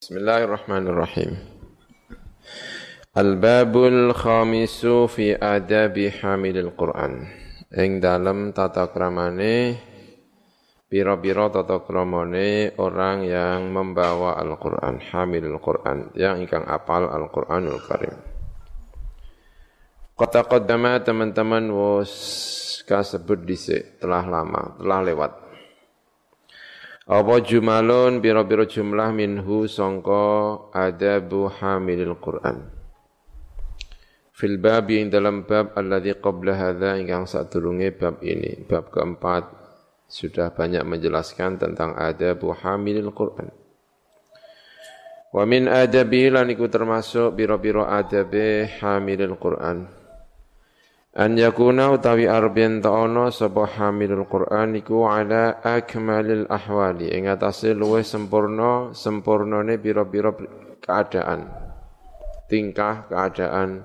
Bismillahirrahmanirrahim. Al-babul khamisu fi adabi hamilil Qur'an. Ing dalam tata kramane pira-pira tata kramane orang yang membawa Al-Qur'an, hamilul Qur'an, yang ingkang apal Al-Qur'anul Karim. Kota qaddama teman-teman was kasebut dhisik telah lama, telah lewat. Apa jumalun biro-biro jumlah minhu songko adabu hamilil Qur'an. Fil babi ing dalam bab alladhi qabla hadha ingkang sadurunge bab ini. Bab keempat sudah banyak menjelaskan tentang adabu hamilil Qur'an. Wa min adabi lan iku termasuk biro-biro adabe hamilil Qur'an. An yakuna utawi arbien ta'ana sapa hamilul Qur'an iku ala akmalil ahwali. Ing atase luwih sempurna sempurnane pira-pira keadaan. Tingkah keadaan.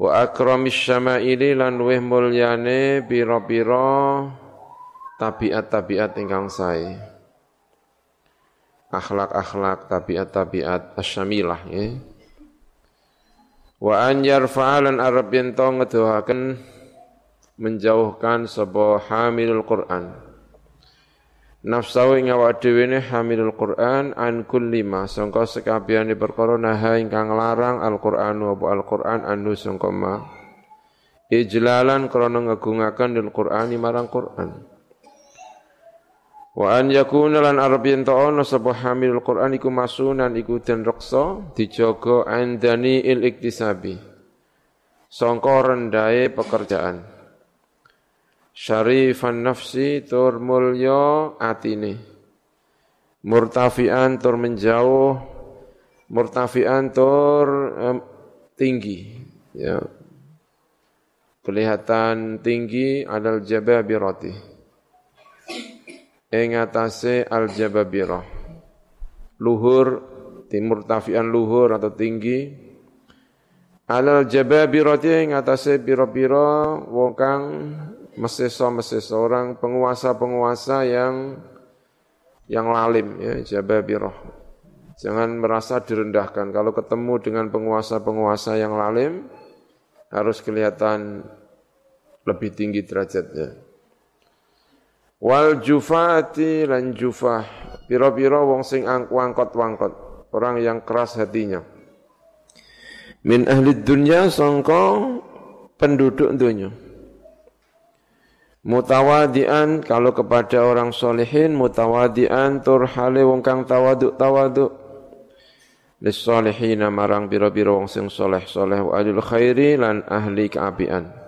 Wa akramis syama'ili lan luwih mulyane pira-pira tabiat-tabiat ingkang sae. Akhlak-akhlak tabiat-tabiat asyamilah ya Wa an yarfa'alan Arab yanto ngedohaken menjauhkan sebuah hamilul Quran. Nafsahu ing awak dhewe ne hamilul Quran an kulli ma sangka sekabehane perkara naha ingkang larang Al-Qur'an wa Al-Qur'an anu sangka ma. Ijlalan krana ngagungaken dil Qur'ani marang Qur'an. Wa an yakuna lan arab yen ta ana hamilul Quran iku masunan iku den reksa dijaga andani il iktisabi. Sangka rendahe pekerjaan. Syarifan nafsi tur mulya atine. Murtafian tur menjauh murtafian tur um, tinggi ya. Kelihatan tinggi adal jababirati ing atase al jababirah luhur timur tafian luhur atau tinggi. Alal jababirati ing atase pira-pira wong kang mesesa-mesesa orang penguasa-penguasa yang yang lalim ya jababirah. Jangan merasa direndahkan. Kalau ketemu dengan penguasa-penguasa yang lalim harus kelihatan lebih tinggi derajatnya Wal jufati lan jufah, pira-pira wong sing angkot-wangkot, orang yang keras hatinya. Min ahli dunya sangka penduduk dunia. Mutawadian kalau kepada orang solehin mutawadian tur hale wong kang tawaduk tawaduk. Lissolihina marang biro-biro wong sing soleh soleh wa alil khairi lan ahli keapian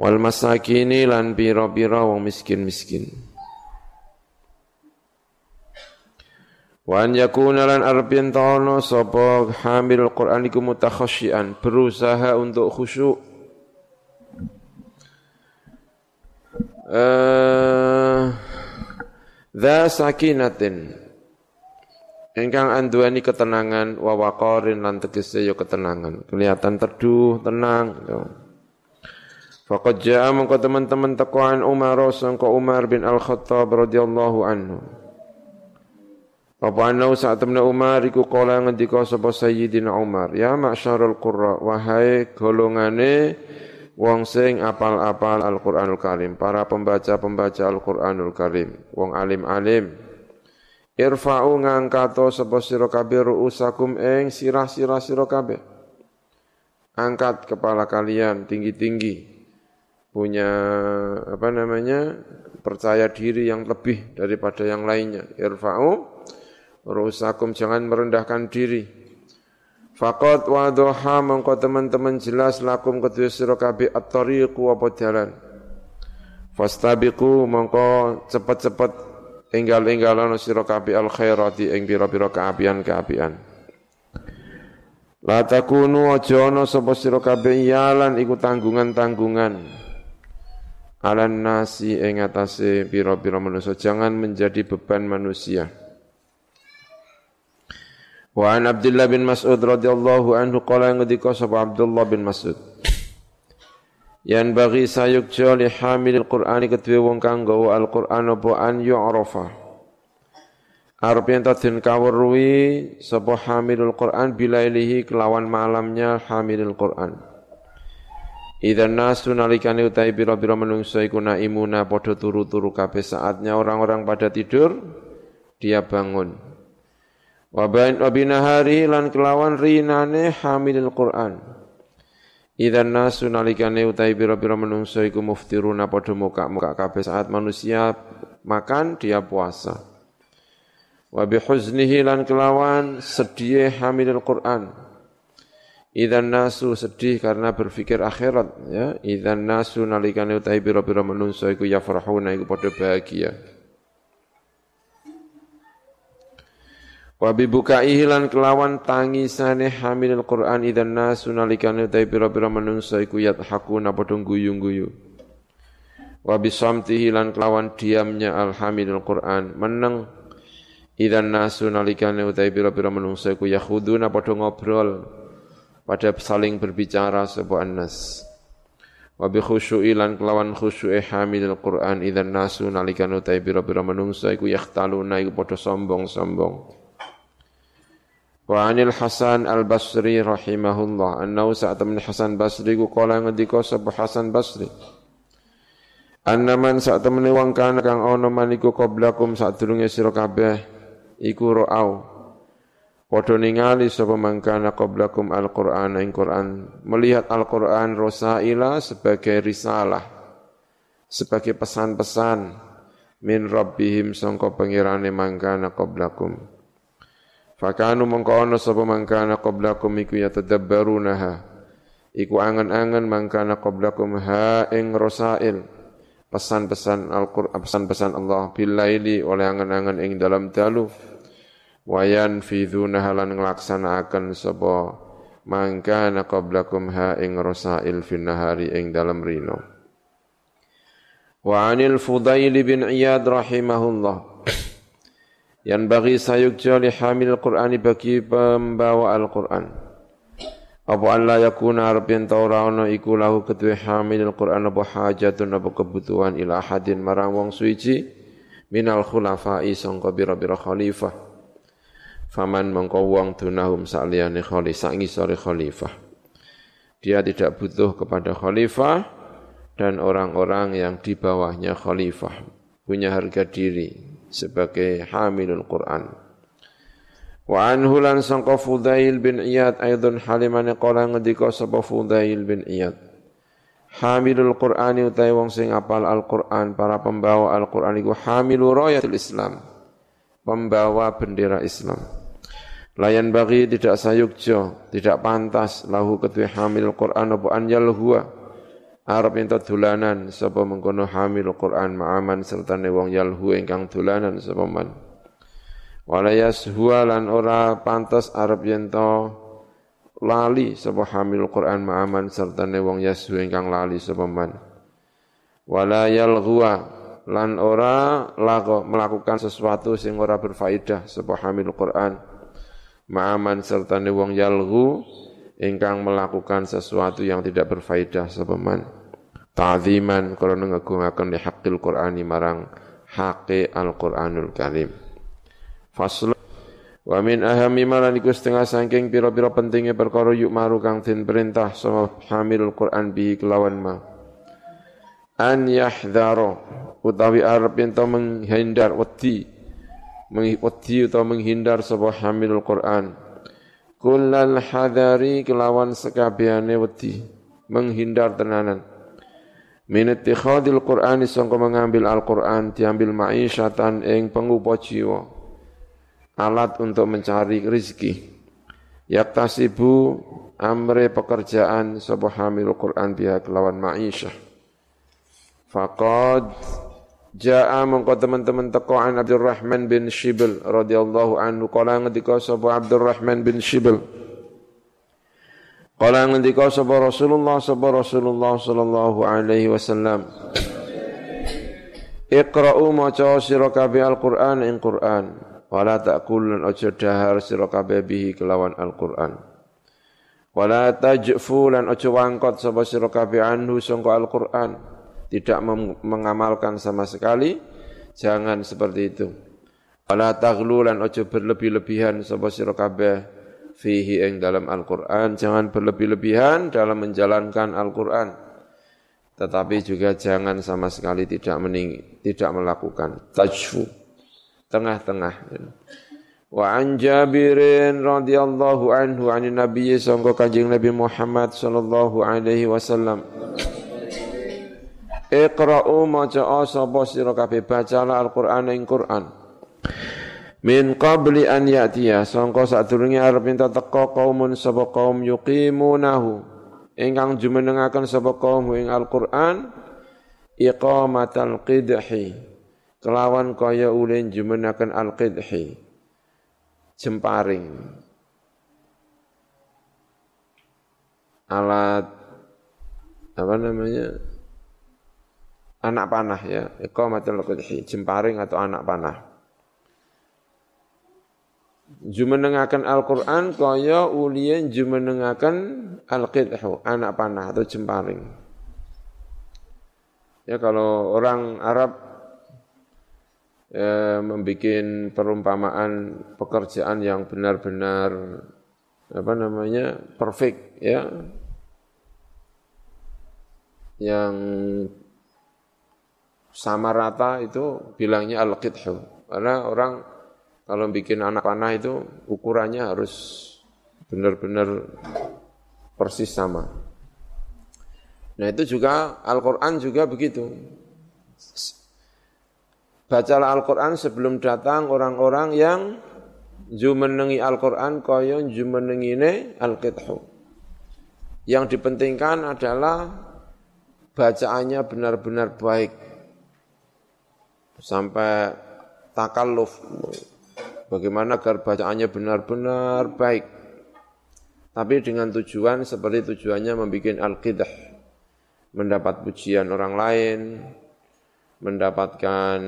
wal masakini lan pira-pira wong miskin-miskin. Wan yakuna lan arbin ta'ala sapa hamil Qur'an iku mutakhasyian, berusaha untuk khusyuk. Uh, sakinatin Engkang anduani ketenangan wa waqarin lan tegese yo ketenangan. Kelihatan teduh, tenang. Gitu. Faqad jaa mengko teman-teman takwaan Umar sangka Umar bin Al-Khattab radhiyallahu anhu. Apa anau saat temen Umar iku kala ngendika sapa Sayyidina Umar, ya ma'syarul qurra wahai golongane wong sing apal-apal Al-Qur'anul Karim, para pembaca-pembaca Al-Qur'anul Karim, wong alim-alim. Irfa'u ngangkato sapa sira kabeh ru'usakum ing sirah-sirah sira kabeh. Angkat kepala kalian tinggi-tinggi punya apa namanya percaya diri yang lebih daripada yang lainnya. Irfa'u rusakum jangan merendahkan diri. Faqat wa duha mengko teman-teman jelas lakum kedua sira kabeh at-tariqu apa dalan. Fastabiqu mengko cepet-cepet enggal-enggalan sira kabeh al-khairati ing pira-pira kaapian-kaapian. La takunu aja ana sapa yalan iku tanggungan-tanggungan alan nasi ing atase pira-pira manusia jangan menjadi beban manusia. Wa an Abdullah bin Mas'ud radhiyallahu anhu qala ngendika sapa Abdullah bin Mas'ud. Yan bagi sayuk li hamil Al-Qur'ani kedue wong kang gawa Al-Qur'an apa an yu'rafa. Arab yang tadin kawurwi sapa hamilul Quran bilailihi kelawan malamnya hamilul Quran. Idan nasu nalikane utai biro-biro menungso iku naimuna padha turu-turu kabeh saatnya orang-orang pada tidur dia bangun. Wa bain hari lan kelawan rinane hamilul Quran. Idan nasu nalikane utai biro-biro menungso iku muftiruna padha muka-muka kabeh saat manusia makan dia puasa wa bihuznihi lan kelawan sedih hamilul Quran idzan nasu sedih karena berpikir akhirat ya. Idzan nasu nalikane utahi pira-pira manungsa iku yafrahuna iku padha bahagia. Wa bibukaihi lan kelawan tangisane hamilul Quran idzan nasu nalikane utahi pira-pira manungsa iku yathakuna padha guyu-guyu wa bisamtihi lan kelawan diamnya alhamilul Quran meneng. Idan nasu nalikane utai pira-pira menungso iku yakhuduna padha ngobrol pada saling berbicara sebuah nas. Wa bi khusyu'i lan kelawan khusyu'i hamilul Qur'an idan nasu nalikane utai pira-pira menungso iku yakhtaluna iku padha sombong-sombong. Wa anil Hasan al-Basri rahimahullah annahu sa'at min Hasan Basri ku kala ngendika sapa Hasan Basri Annaman saat temene wong kang ana maniku qablakum sadurunge sira kabeh iku ra'au Padha ningali sapa mangkana qablakum al-Qur'an ing Qur'an. Melihat Al-Qur'an rosaila sebagai risalah sebagai pesan-pesan min rabbihim sangka pengirane mangkana qablakum. Fakanu mongko ana sapa mangkana qablakum iku yatadabbarunaha. Iku angen-angen mangkana qablakum ha ing rosail. Pesan-pesan Al-Qur'an pesan-pesan Allah billaili oleh angen-angen ing dalam dalu wayan fidhuna halan nglaksanakaken sapa? Mangkana qablakum ha ing rasail fin nahari ing dalam rino wa anil fudail bin iyad rahimahullah. Yang bagi sayukja li hamil Qur'ani bagi pembawa Al-Quran. Apa Allah yakuna arab yang taurana iku lahu ketui hamil Al-Quran apa hajatun apa kebutuhan ila hadin marang wong suici minal khulafai sangka bira-bira khalifah Faman mengko wong dunahum saliyane khalifah ngisore khalifah. Dia tidak butuh kepada khalifah dan orang-orang yang di bawahnya khalifah punya harga diri sebagai hamilul Quran. Wa anhu lan sangka Fudail bin Iyad aidun halimane qala ngendika sapa Fudail bin Iyad. Hamilul Qur'ani utai wong sing apal Al-Qur'an para pembawa Al-Qur'an iku hamilu rayatul Islam. Pembawa bendera Islam. Layan bagi tidak sayukjo, tidak pantas lahu ketui hamil Quran apa anjal huwa. Arab yang dulanan sapa mengkono hamil Quran ma'aman serta wong yalhu ingkang dulanan sapa man. Walayas huwa lan ora pantas Arab yang lali sapa hamil Quran ma'aman serta wong yashu ingkang lali sapa man. Walayal huwa lan ora lago melakukan sesuatu sing ora berfaedah sapa hamil Quran ma'aman serta wong yalgu ingkang melakukan sesuatu yang tidak berfaedah sepeman. Ta'ziman karena ngagungaken li haqqil qur'ani marang haqqi al-qur'anul karim. Fasl wa min ahami malan iku setengah saking pira-pira pentingnya perkara yuk maru kang den perintah sama hamilul qur'an bi kelawan ma. An yahdhara utawi arep ento menghindar wedi mengikuti atau menghindar sebuah hamilul Quran. Kullal hadari kelawan sekabiane wedi menghindar tenanan. Min ittikhadil Qur'ani sangka mengambil Al-Qur'an diambil ma'isyatan ing pengupa jiwa. Alat untuk mencari rezeki. Yaktasibu amre pekerjaan sebuah hamil Quran biha kelawan ma'isyah. Faqad Ja'a mengko teman-teman teko an Abdurrahman bin Shibl radhiyallahu anhu. Kala ngendika sapa Abdurrahman bin Shibl Kala ngendika sapa Rasulullah sapa Rasulullah sallallahu alaihi wasallam? Iqra'u maca sira kabeh Al-Qur'an ing Qur'an. Wala ta'kulun aja dahar sira kabeh bihi kelawan Al-Qur'an. Wala tajfu lan aja wangkot sapa sira kabeh anhu sangka Al-Qur'an tidak mengamalkan sama sekali, jangan seperti itu. Wala taghlu lan ojo berlebih-lebihan sapa sira kabeh fihi ing dalam Al-Qur'an, jangan berlebih-lebihan dalam menjalankan Al-Qur'an. Tetapi juga jangan sama sekali tidak mening, tidak melakukan tajfu. Tengah-tengah. Wa an Jabirin radhiyallahu anhu an Nabi sangka Kanjeng Nabi Muhammad sallallahu alaihi wasallam. Iqra'u maca sapa sira kabeh bacalah Al-Qur'an ing Qur'an. Min qabli an ya'tiya sangka sadurunge arep minta teka kaumun sapa kaum yuqimunahu. Ingkang jumenengaken sapa kaum ing Al-Qur'an iqamatal qidhi kelawan kaya ulin jumenaken al-qidhi. Jemparing. Alat apa namanya anak panah ya. Iqamatul qadhi jemparing atau anak panah. Jumenengaken Al-Qur'an kaya uliyen jumenengaken al-qidhu anak panah atau jemparing. Ya kalau orang Arab ya, membuat perumpamaan pekerjaan yang benar-benar apa namanya perfect ya. Yang sama rata itu bilangnya al-qidhu. Karena orang kalau bikin anak panah itu ukurannya harus benar-benar persis sama. Nah itu juga Al-Quran juga begitu. Bacalah Al-Quran sebelum datang orang-orang yang jumenengi Al-Quran kaya jumenengine Al-Qidhu. Yang dipentingkan adalah bacaannya benar-benar baik, sampai takalluf. Bagaimana agar bacaannya benar-benar baik. Tapi dengan tujuan seperti tujuannya membuat al-qidah. Mendapat pujian orang lain, mendapatkan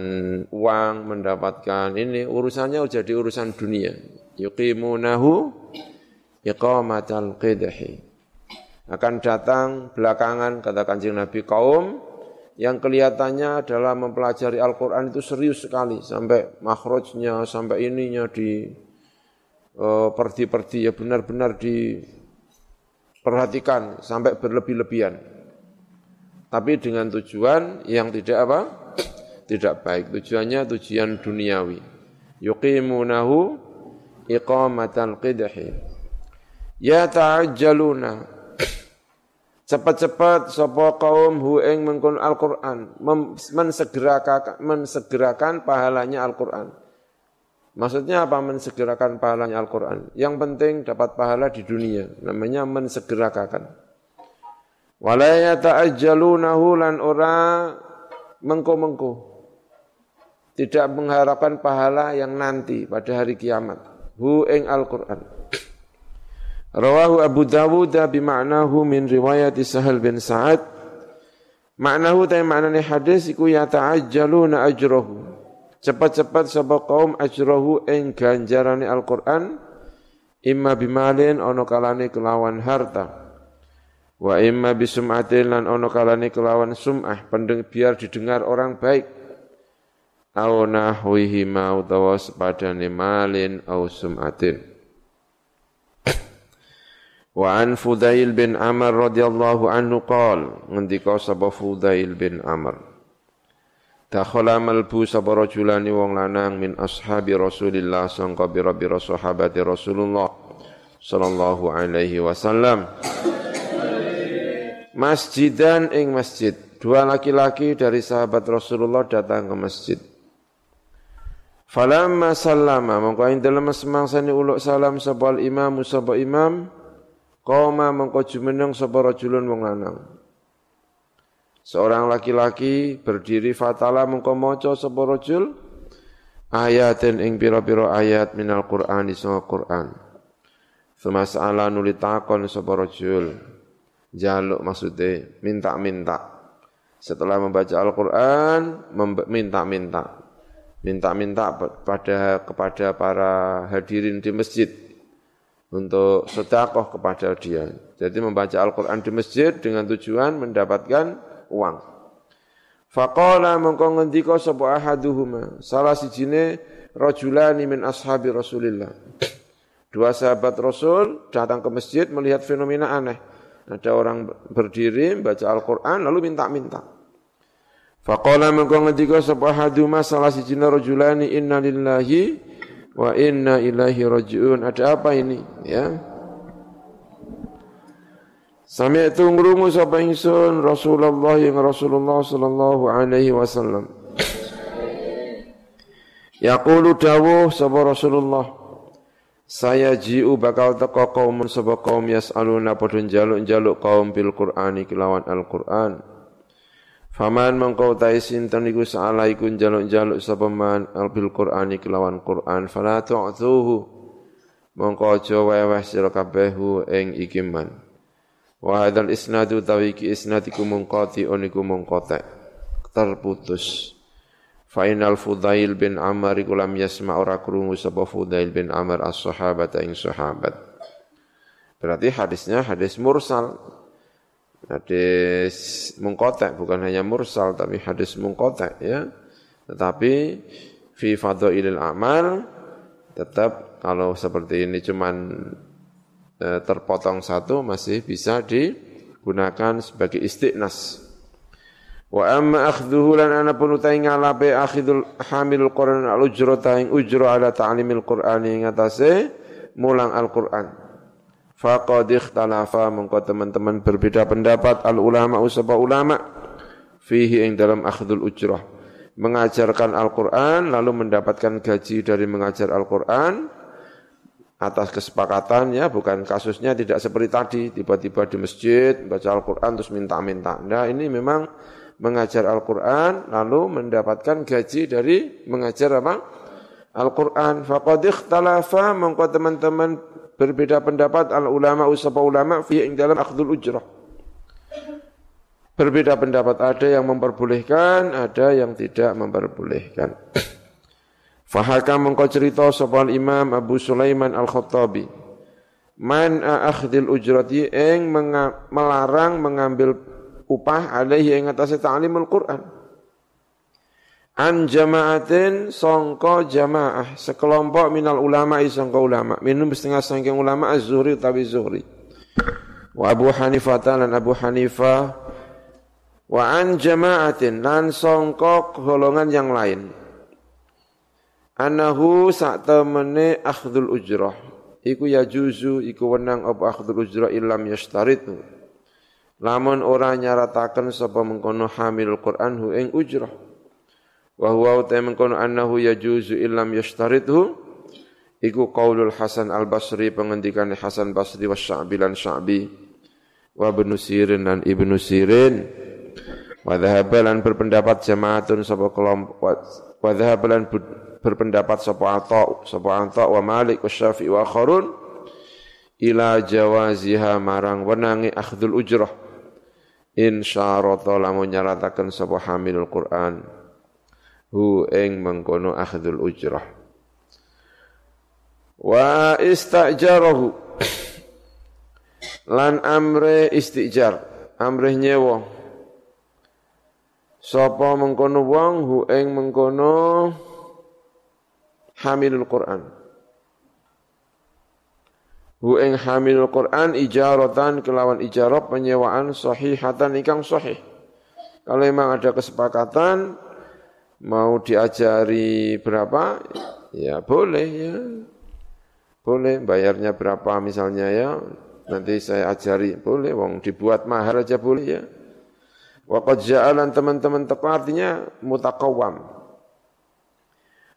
uang, mendapatkan ini, urusannya jadi urusan dunia. Yuqimunahu iqamatal qidahi. Akan datang belakangan, kata kanjeng Nabi, kaum yang kelihatannya adalah mempelajari Al-Quran itu serius sekali, sampai makhrajnya, sampai ininya di uh, perdi-perdi ya benar-benar diperhatikan sampai berlebih-lebihan. Tapi dengan tujuan yang tidak apa? Tidak baik. Tujuannya tujuan duniawi. Yuqimunahu iqamatal qidhi. Ya ta'ajjaluna Cepat-cepat sapa kaum hu ing mengkon Al-Qur'an mensegerakan mensegerakan pahalanya Al-Qur'an. Maksudnya apa mensegerakan pahalanya Al-Qur'an? Yang penting dapat pahala di dunia, namanya mensegerakan. Wala yata'ajjalunahu lan ora mengko-mengko. Tidak mengharapkan pahala yang nanti pada hari kiamat. Hu ing Al-Qur'an. Rawahu Abu Dawud bima'nahu min riwayat Sahal bin Sa'ad. Maknahu ta maknane hadis iku ya ta'ajjaluna ajrahu. Cepat-cepat sapa kaum ajrahu ing ganjarane Al-Qur'an imma bimalin ana kalane kelawan harta. Wa imma bisum'atin lan ana kalane kelawan sum'ah pendeng biar didengar orang baik. Au nahwihi ma utawa sepadane malin au sum'atin. Wa an Fudail bin Amr radhiyallahu anhu qal ngendika sapa Fudail bin Amr? Dakhala malbu sapa rajulani wong lanang min ashabi Rasulillah sangka bira-bira sahabati Rasulullah sallallahu alaihi wasallam. Masjidan ing masjid. Dua laki-laki dari sahabat Rasulullah datang ke masjid. Falamma sallama mongko ing dalem semangsane uluk salam sapa imam sapa imam Koma mengko jumeneng sapa rajulun wong lanang. Seorang laki-laki berdiri fatala mengko maca sapa rajul ayatin ing pira-pira ayat minal Qur'an di Qur'an. Femasala nuli takon sapa rajul. Jaluk maksudnya minta-minta. Setelah membaca Al-Qur'an minta-minta. Minta-minta pada kepada para hadirin di masjid untuk sedekah kepada dia. Jadi membaca Al-Quran di masjid dengan tujuan mendapatkan uang. Faqala mengko ngendika sapa ahaduhuma salah sijine rajulani min ashabi Rasulillah. Dua sahabat Rasul datang ke masjid melihat fenomena aneh. Ada orang berdiri baca Al-Qur'an lalu minta-minta. Faqala mengko ngendika sapa haduma salah siji rajulani inna lillahi wa inna ilaihi rajiun. Ada apa ini? Ya. Sami'tu ngrungu sapa ingsun Rasulullah yang Rasulullah sallallahu alaihi wasallam. Yaqulu dawuh sapa Rasulullah saya jiu bakal teko kaumun sapa kaum yas'aluna padha njaluk-njaluk kaum bil Qur'ani kelawan Al-Qur'an. Faman mengkau tai sinten iku saala iku njaluk-njaluk sapa man bil Qur'ani kelawan Qur'an fala tu'tuhu. Mongko aja weweh sira kabeh ing iki man. Wa hadzal isnadu tawiki isnad iku mungkoti oniku mungkotek terputus. Fainal Fudail bin Amr iku lam yasma ora krungu sapa Fudail bin Amr as-sahabat ing sahabat. Berarti hadisnya hadis mursal. Hadis mungkotek bukan hanya mursal tapi hadis mungkotek ya. Tetapi fi fadhailil amal tetap kalau seperti ini cuman e, terpotong satu masih bisa digunakan sebagai istiqnas. Wa amma akhdhuhu lan ana pun utai ngalape akhidul hamilul Qur'an al ujrata ing ujra ala ta'limil Qur'an ing atase mulang Al-Qur'an. Faqad ikhtalafa mengko teman-teman berbeda pendapat al ulama usaba ulama fihi ing dalam akhdul ujrah. Mengajarkan Al-Qur'an lalu mendapatkan gaji dari mengajar Al-Qur'an atas kesepakatan ya bukan kasusnya tidak seperti tadi tiba-tiba di masjid baca Al-Qur'an terus minta-minta. Nah ini memang mengajar Al-Quran lalu mendapatkan gaji dari mengajar apa? Al-Quran. Faqad ikhtalafa mengko teman-teman berbeda pendapat al ulama usapa ulama fi ing dalam akhdul ujrah. Berbeda pendapat ada yang memperbolehkan, ada yang tidak memperbolehkan. Fahakam mengko cerita sapa Imam Abu Sulaiman Al-Khattabi. Man akhdil ujrati ing melarang mengambil upah alaihi ing atase ta'limul Quran. An jamaatin songko jamaah. Sekelompok minal ulama songko ulama. Minum setengah sangking ulama az-zuhri utawi zuhri. Wa Abu Hanifah lan Abu Hanifah wa an jamaatin lan songko golongan yang lain. Anahu sak temene akhdul ujrah. Iku ya juzu iku wenang apa akhdul ujrah illam yashtaritu Lamun ora nyarataken sapa mengkono hamil Quran hu ing ujrah. Wa huwa ta annahu yajuzu illam yashtarithu iku qaulul Hasan Al-Basri pengendikane Hasan Basri wa Sya'bi lan Sya'bi. Wa Ibnu Sirin lan Ibnu Sirin. Wa dhahabalan berpendapat jamaatun sapa kelompok wa dhahabalan berpendapat sapa Atha sapa Atha wa Malik wa Syafi'i wa akharun. Ila jawaziha marang wenangi akhdul ujrah. Insyarata lamun nyarataken sapa hamilul Quran hu ing mengkono akhdul ujrah. Wa istajarahu lan amre istijar amre nyewa. Sapa mengkono wong hu ing mengkono hamilul Quran. Hu ing hamil Quran ijaratan kelawan ijarah penyewaan sahihatan ingkang sahih. Kalau memang ada kesepakatan mau diajari berapa ya boleh ya. Boleh bayarnya berapa misalnya ya. Nanti saya ajari boleh wong dibuat mahal aja boleh ya. Waqad ja'alan teman-teman teko artinya mutakawam.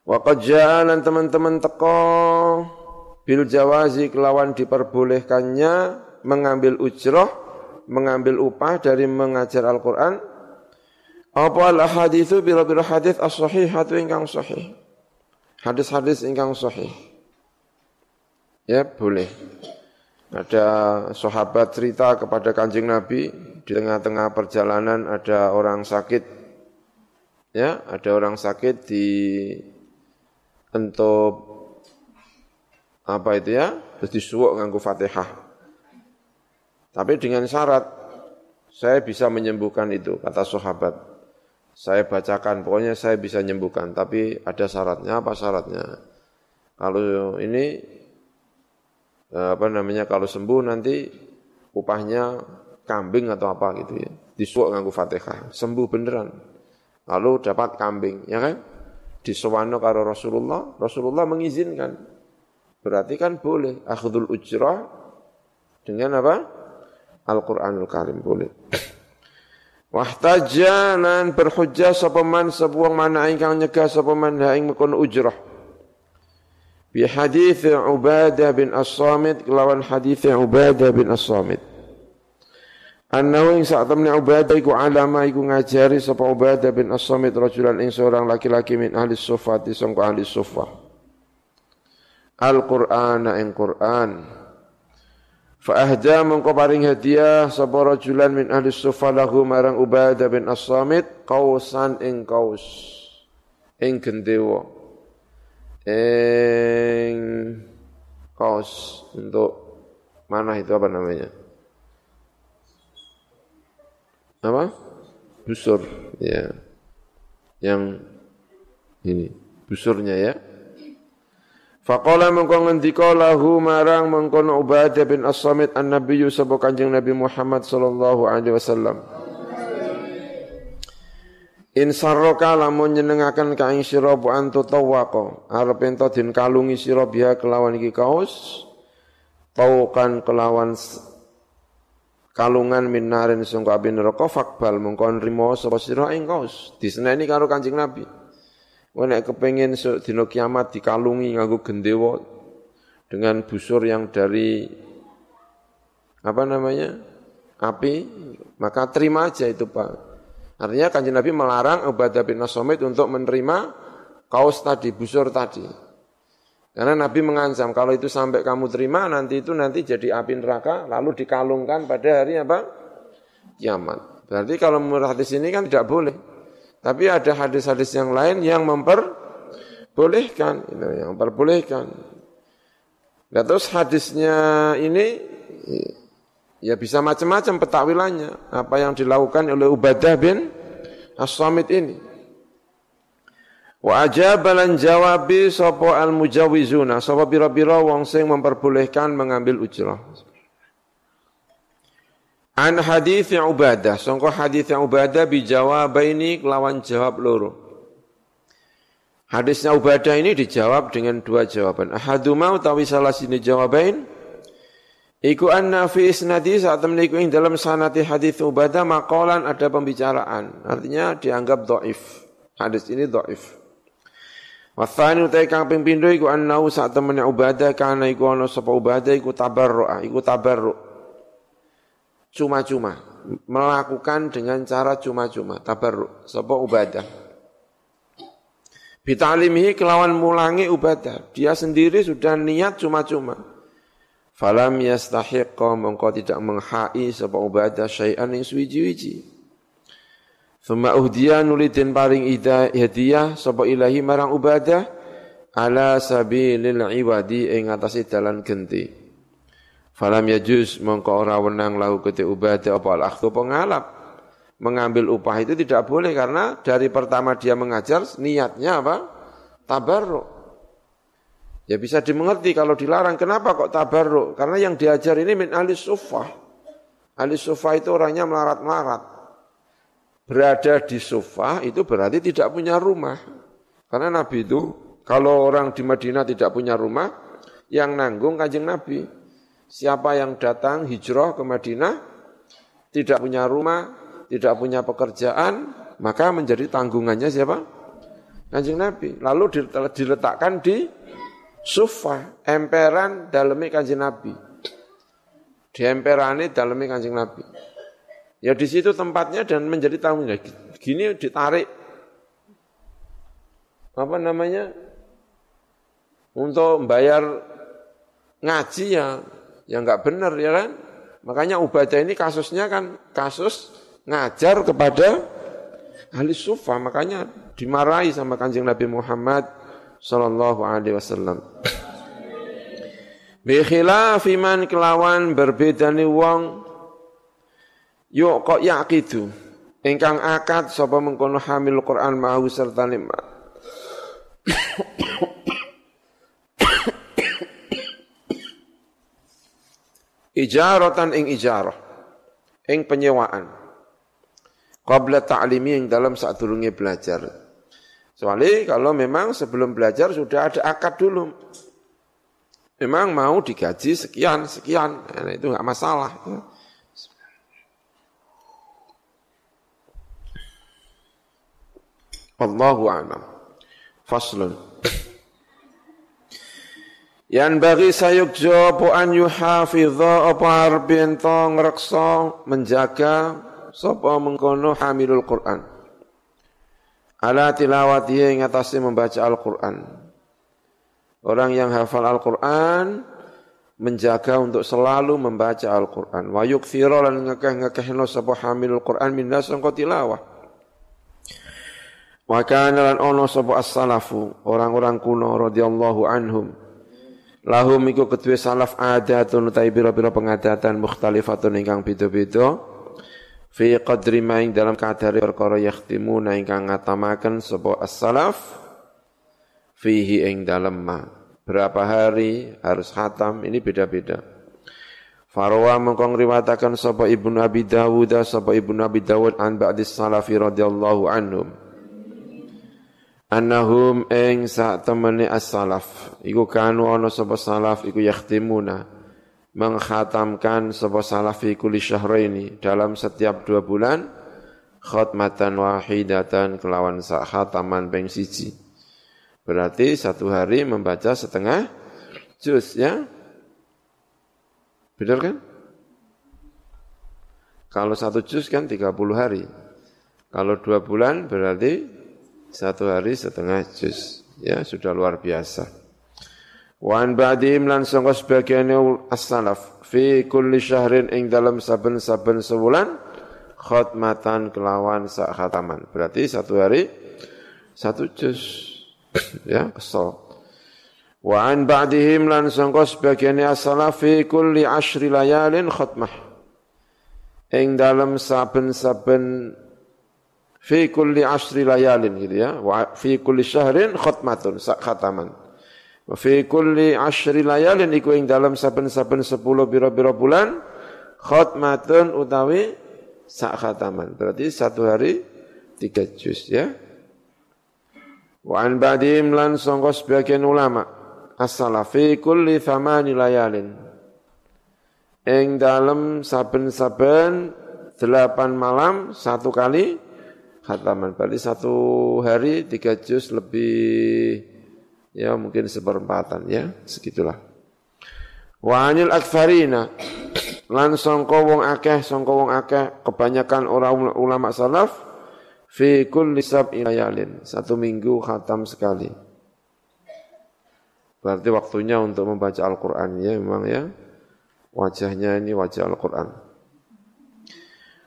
Waqad ja'alan teman-teman teko bil jawazi kelawan diperbolehkannya mengambil ujroh, mengambil upah dari mengajar Al-Quran. Apa al hadithu bila-bila hadith as-sahihatu ingkang sahih. Hadis-hadis ingkang sahih. Ya, boleh. Ada sahabat cerita kepada kanjeng Nabi, di tengah-tengah perjalanan ada orang sakit. Ya, ada orang sakit di entop apa itu ya, terus disuwuk nganggo Fatihah. Tapi dengan syarat saya bisa menyembuhkan itu, kata sahabat. Saya bacakan, pokoknya saya bisa nyembuhkan, tapi ada syaratnya, apa syaratnya? Kalau ini eh, apa namanya kalau sembuh nanti upahnya kambing atau apa gitu ya. Disuak nganggu Fatihah, sembuh beneran. Lalu dapat kambing, ya kan? Disewano karo Rasulullah, Rasulullah mengizinkan. Berarti kan boleh akhdul ujrah dengan apa? Al-Qur'anul Karim boleh. Wahtaja nan berhujjah sapa sebuang mana ingkang nyegah sapa man ha ing mekon ujrah. Bi hadis Ubadah bin As-Samit kelawan hadis Ubadah bin As-Samit. Annahu ing sak temne Ubadah iku alama iku ngajari sapa Ubadah bin As-Samit rajulan ing seorang laki-laki min ahli sufati sangka ahli sufah. Al-Qur'ana ing Qur'an. Fa'ahda mengko paring hadiah sapa rajulan min ahli sufa lahu marang Ubadah bin As-Samit kausan ing kaus ing gendewa ing kaos untuk mana itu apa namanya? Apa? Busur ya. Yang ini busurnya ya. Faqala mengko ngendika lahu marang mengkono Ubadah bin As-Samit an-Nabiyyu sapa Kanjeng Nabi Muhammad sallallahu alaihi wasallam. In sarroka lamun nyenengaken ka ing sira bu antu tawaqa arep ento den kalungi sira biha kelawan iki kaos taukan kelawan kalungan minarin sangka api neraka fakbal mengko nrimo sapa sira ing kaos diseneni karo Kanjeng Nabi. Wah nek kepengin dina kiamat dikalungi nganggo gendewa dengan busur yang dari apa namanya? api, maka terima aja itu Pak. Artinya kanjeng Nabi melarang Ubadah bin Nasomit untuk menerima kaos tadi, busur tadi. Karena Nabi mengancam kalau itu sampai kamu terima nanti itu nanti jadi api neraka lalu dikalungkan pada hari apa? kiamat. Berarti kalau menurut hadis ini kan tidak boleh. Tapi ada hadis-hadis yang lain yang memperbolehkan, itu yang memperbolehkan. Nah, terus hadisnya ini ya bisa macam-macam petakwilannya. Apa yang dilakukan oleh Ubadah bin As-Samit ini. Wa ajabalan jawabi sopo al-mujawizuna. Sopo bira-bira wong sing memperbolehkan mengambil ujrah. An hadis Ubadah, sangka hadis Ubadah ini lawan jawab loro. Hadisnya Ubadah ini dijawab dengan dua jawaban. Ahaduma utawi salah sini jawabain Iku anna fi isnadi saat meniku ing dalam sanati hadis Ubadah maqalan ada pembicaraan. Artinya dianggap doif. Hadis ini doif. Wathani utai kang ping pindho iku annau saat temennya Ubadah kana iku ana sapa Ubadah iku tabarru'a, iku tabarru' cuma-cuma, melakukan dengan cara cuma-cuma, tabarruk, sapa ubadah. Bitalimihi kelawan mulangi ubadah, dia sendiri sudah niat cuma-cuma. Falam yastahiqqa mengkau tidak menghai sapa ubadah syai'an yang suwiji-wiji. Thumma uhdiya nulidin paring ida hadiah sapa ilahi marang ubadah ala sabilil iwadi ing atase dalan genti. Falam yajuz mongko ora wenang lahu kete ubadah apa al-akhdhu pengalap. Mengambil upah itu tidak boleh karena dari pertama dia mengajar niatnya apa? Tabarruk. Ya bisa dimengerti kalau dilarang. Kenapa kok tabarruk? Karena yang diajar ini min ahli sufah. Ahli sufah itu orangnya melarat-melarat. Berada di sufah itu berarti tidak punya rumah. Karena Nabi itu kalau orang di Madinah tidak punya rumah, yang nanggung kanjeng Nabi. Siapa yang datang hijrah ke Madinah, tidak punya rumah, tidak punya pekerjaan, maka menjadi tanggungannya siapa? Kanjeng Nabi. Lalu diletakkan di sufa, emperan dalemi kanjeng Nabi. Di emperane dalemi kanjeng Nabi. Ya di situ tempatnya dan menjadi tanggung Gini ditarik apa namanya untuk membayar ngaji ya Ya enggak benar ya kan? Makanya Ubadah ini kasusnya kan kasus ngajar kepada ahli sufa, makanya dimarahi sama kanjeng Nabi Muhammad sallallahu alaihi wasallam. Bi khilafi man kelawan berbeda ni wong yuk kok yakidu Ingkang akad sapa mengkono hamil Quran mahu serta nikmat. Ijaratan ing ijarah. Ing penyewaan. Qabla ta'limi yang dalam saat durunge belajar. Soalnya kalau memang sebelum belajar sudah ada akad dulu. Memang mau digaji sekian, sekian. Nah, itu enggak masalah. Allahu a'lam. Faslun. Yan bagi sayukjo po an yuhafidha apa arbin to ngreksa menjaga sapa mengkono hamilul Quran. Ala tilawati ing atase membaca Al-Qur'an. Orang yang hafal Al-Qur'an menjaga untuk selalu membaca Al-Qur'an. Wa yukthira lan ngekeh-ngekehno sapa hamilul Qur'an min nasangka tilawah. Wa kana lan ono sapa as-salafu, orang-orang kuno radhiyallahu anhum. Lahum iku kedue salaf adatun utai bira-bira pengadatan mukhtalifatun ingkang beda-beda. Fi qadri ma ing dalam kadare perkara yakhtimuna ingkang ngatamaken sapa as-salaf fihi ing dalam ma. Berapa hari harus khatam ini beda-beda. Farwa mengkong riwatakan sapa Ibnu Abi Dawud sapa Ibnu Abi Dawud an ba'dis salafi radhiyallahu anhum annahum ing sak temene as-salaf. Iku kanu ana sapa salaf iku yakhtimuna. Mengkhatamkan sapa salaf iku li syahraini. Dalam setiap dua bulan khatmatan wahidatan kelawan sak khataman ping siji. Berarti satu hari membaca setengah juz ya? Benar kan? Kalau satu juz kan 30 hari. Kalau dua bulan berarti satu hari setengah juz. Ya, sudah luar biasa. Wan ba'dihim lan sangka sebagian as-salaf fi kulli syahrin ing dalam saben-saben sebulan khatmatan kelawan sak khataman. Berarti satu hari satu juz. ya, kesel. Wa an ba'dihim lan sangka sebagian as-salaf fi kulli ashri layalin khatmah. Ing dalam saben-saben fi kulli asri layalin gitu ya. Wa fi kulli syahrin khatmatun khataman. Wa fi kulli asri layalin iku ing dalam saben-saben 10 biro-biro bulan khatmatun utawi sak khataman. Berarti satu hari tiga juz ya. Wa an ba'dim lan sangka sebagian ulama as-salaf fi kulli thamani layalin. Ing dalam saben-saben delapan malam satu kali khataman. Berarti satu hari tiga juz lebih ya mungkin seperempatan ya, segitulah. Wa anil akfarina. Lan sangka wong akeh sangka wong akeh kebanyakan orang ulama salaf fi kulli sab'i satu minggu khatam sekali. Berarti waktunya untuk membaca Al-Qur'an ya memang ya. Wajahnya ini wajah Al-Qur'an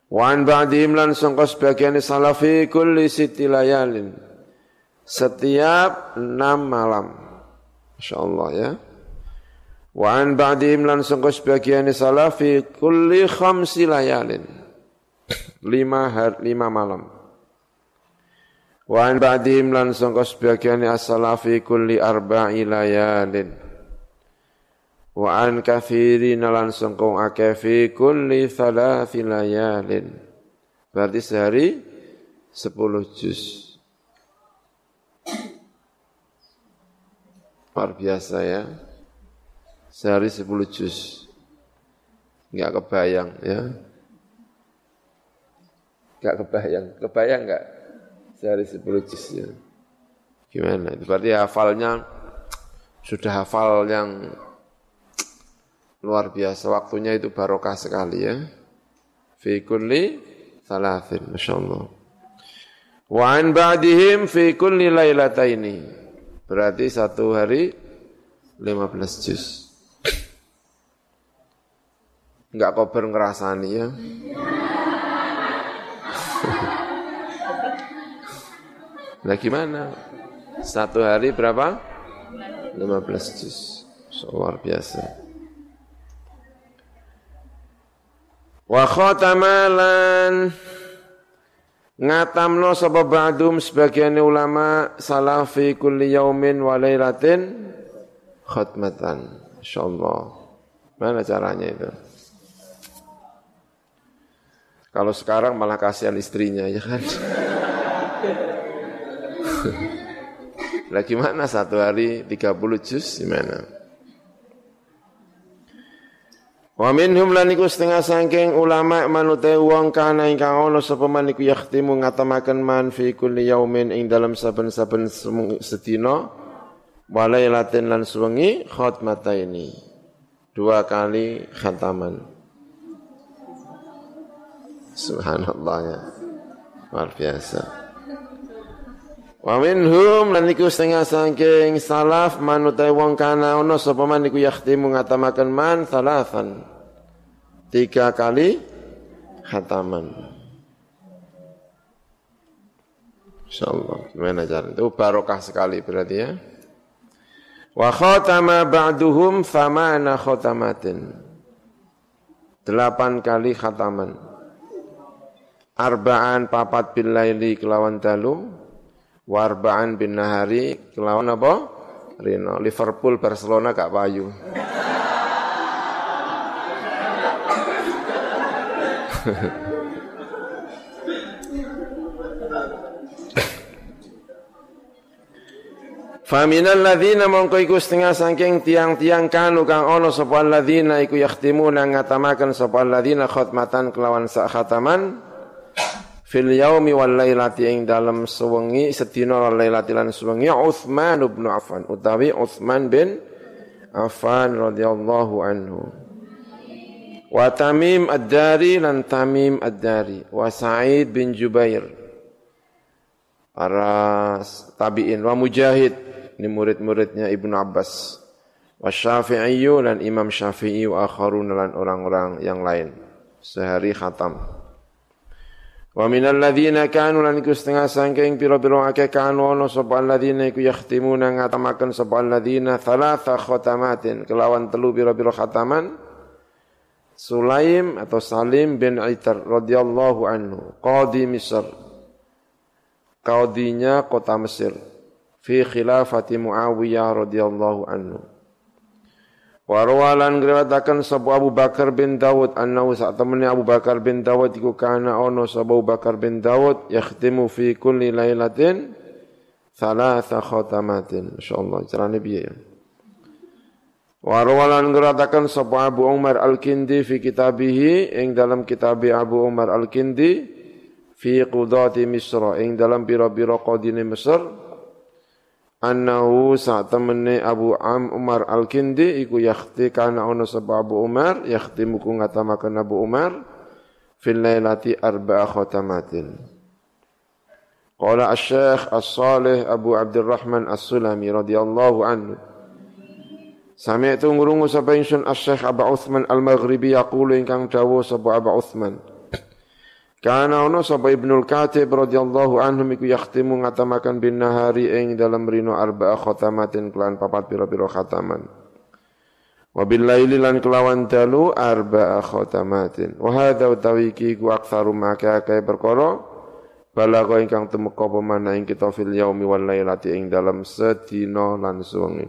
Wan ba'dihim lan sangka sebagian salafi kulli siti layalin. Setiap enam malam. InsyaAllah ya. Wan ba'dihim lan sangka sebagian salafi kulli khamsi layalin. Lima, hari, lima malam. Wan ba'dihim lan sangka sebagian as-salafi kulli arba'i layalin wa an kathirin lan sengkong akeh fi kulli layalin. Berarti sehari sepuluh juz. Luar biasa ya. Sehari sepuluh juz. Nggak kebayang ya. Nggak kebayang. Kebayang nggak? Sehari sepuluh juz ya. Gimana? Berarti hafalnya sudah hafal yang Luar biasa waktunya itu barokah sekali ya. Fi kulli thalathin, Masya Allah. Wa an ba'dihim fi kulli lailataini. Berarti satu hari 15 juz. Enggak kober ngerasani ya. Nah gimana? Satu hari berapa? 15 juz. Luar biasa. Wa khatamalan ngatamno sapa ba'dum sebagian ulama salafi kulli yaumin wa lailatin khatmatan insyaallah. Mana caranya itu? Kalau sekarang malah kasihan istrinya ya kan? Lah gimana satu hari 30 juz gimana? Wa minhum lan iku setengah sangking ulama manute wong kana ingkang ana sapa man iku yakhtimu ngatamaken man fi kulli yaumin ing dalam saben-saben sedina walailatin lan suwengi khatmataini dua kali khataman. Subhanallah ya luar biasa Wa minhum lan iku setengah saking salaf manutai wong kana ono sapa man iku yakhtimu ngatamaken man salasan. Tiga kali khataman. Insyaallah. Gimana cara itu barokah sekali berarti ya. Wa khatama ba'duhum famana khatamatin. Delapan kali khataman. Arba'an papat bil laili kelawan dalu Warbaan bin Nahari kelawan apa? Rino. Liverpool Barcelona gak payu. Faminal ladzina mongko iku setengah saking tiang-tiang kanu kang ono sapa ladzina iku yakhtimuna ngatamaken sapa ladzina khatmatan kelawan sak khataman fil yaumi wal lailati ing dalam sewengi sedina wal lailati lan sewengi Utsman bin Affan utawi Utsman bin Affan radhiyallahu anhu. Wa Tamim ad-Dari lan Tamim ad-Dari wa Sa'id bin Jubair. Para tabi'in wa Mujahid ini murid-muridnya Ibnu Abbas. Wa Syafi'i dan Imam Syafi'i wa akharun dan orang-orang yang lain. Sehari khatam Wa minal ladzina kanu lan iku setengah sangking pira-pira akeh kanu ana sapa alladzina iku yahtimuna ngatamaken sapa alladzina thalatha khatamatin kelawan telu pira-pira khataman. Sulaim atau Salim bin Aitar radhiyallahu anhu qadi Misr. Qadinya kota Mesir fi khilafati Muawiyah radhiyallahu anhu Warwalan ngriwataken sapa Abu Bakar bin Dawud annahu sak Abu Bakar bin Dawud iku kana ono sapa Abu Bakar bin Dawud yakhtimu fi kulli lailatin thalatha khatamatin. Insyaallah carane piye ya? Warwalan ngriwataken sapa Abu Umar Al-Kindi fi kitabihi ing dalam kitab Abu Umar Al-Kindi fi qudati Misra ing dalam pira-pira qadine Mesir annahu saat temene Abu Am Umar Al-Kindi iku yakhti kana ono sapa Abu Umar yakhti muku ngatamakan Abu Umar fil lailati arba'a khatamatin. Qala Asy-Syaikh As-Salih Abu Abdurrahman As-Sulami radhiyallahu anhu. Sami'tu ngurungu sapa ingsun Asy-Syaikh Abu Utsman Al-Maghribi yaqulu ingkang dawuh sapa Abu Utsman Kana ono sapa Ibnul Katib radhiyallahu anhu miku yakhtimu ngatamakan bin nahari ing dalam rino arba'a khatamatin kelan papat pira-pira khataman. Wa bil laili lan kelawan dalu arba'a khatamatin. Wa hadza utawiki ku aktsaru maka kaya perkara balaga ingkang temeka pemana ing kita fil yaumi wal lailati ing dalam sedina lan suwengi.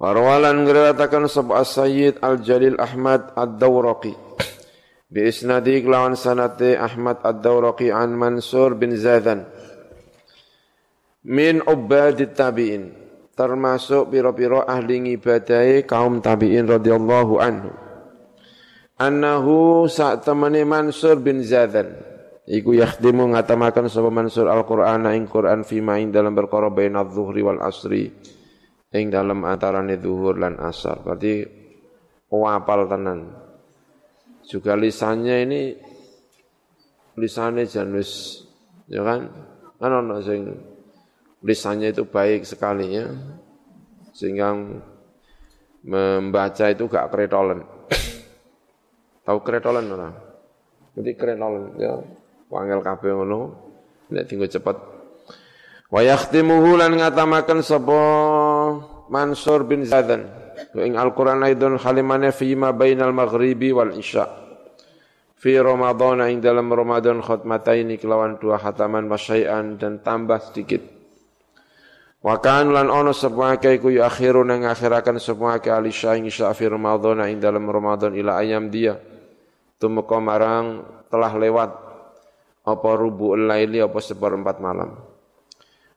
Warwalan ngriwataken sapa Sayyid Al Jalil Ahmad Ad-Dawraqi bi isnadi kelawan sanate Ahmad Ad-Dawraqi an Mansur bin Zadan min ubadit tabi'in termasuk piro-piro ahli ngibadai kaum tabi'in radhiyallahu anhu. Annahu saat temani Mansur bin Zadan. Iku yakhdimu ngatamakan sapa Mansur Al-Qur'an ing Qur'an fi ing dalam perkara baina dhuhri wal asri ing dalam antarane zuhur lan asar. Berarti wapal tenan juga lisannya ini lisannya janus ya kan? Kan ono sing lisannya itu baik sekali ya. Sehingga membaca itu gak kretolen. Tahu kretolen ora? Jadi kretolen ya. Wangel kabeh ngono nek tinggal cepat wa yakhtimuhu lan ngatamaken sapa Mansur bin Zadan ing Al-Qur'an aidon khalimane fi ma bainal maghribi wal isya. Fi Ramadan ing dalam Ramadan khatmataini kelawan dua khataman wasyai'an dan tambah sedikit. Wa kan lan ono akeh ku akhiru nang akhirakan sapa akeh ali syaing isya fi Ramadan ing dalam Ramadan ila ayam dia. Tumeka marang telah lewat apa rubu'ul laili apa seperempat malam.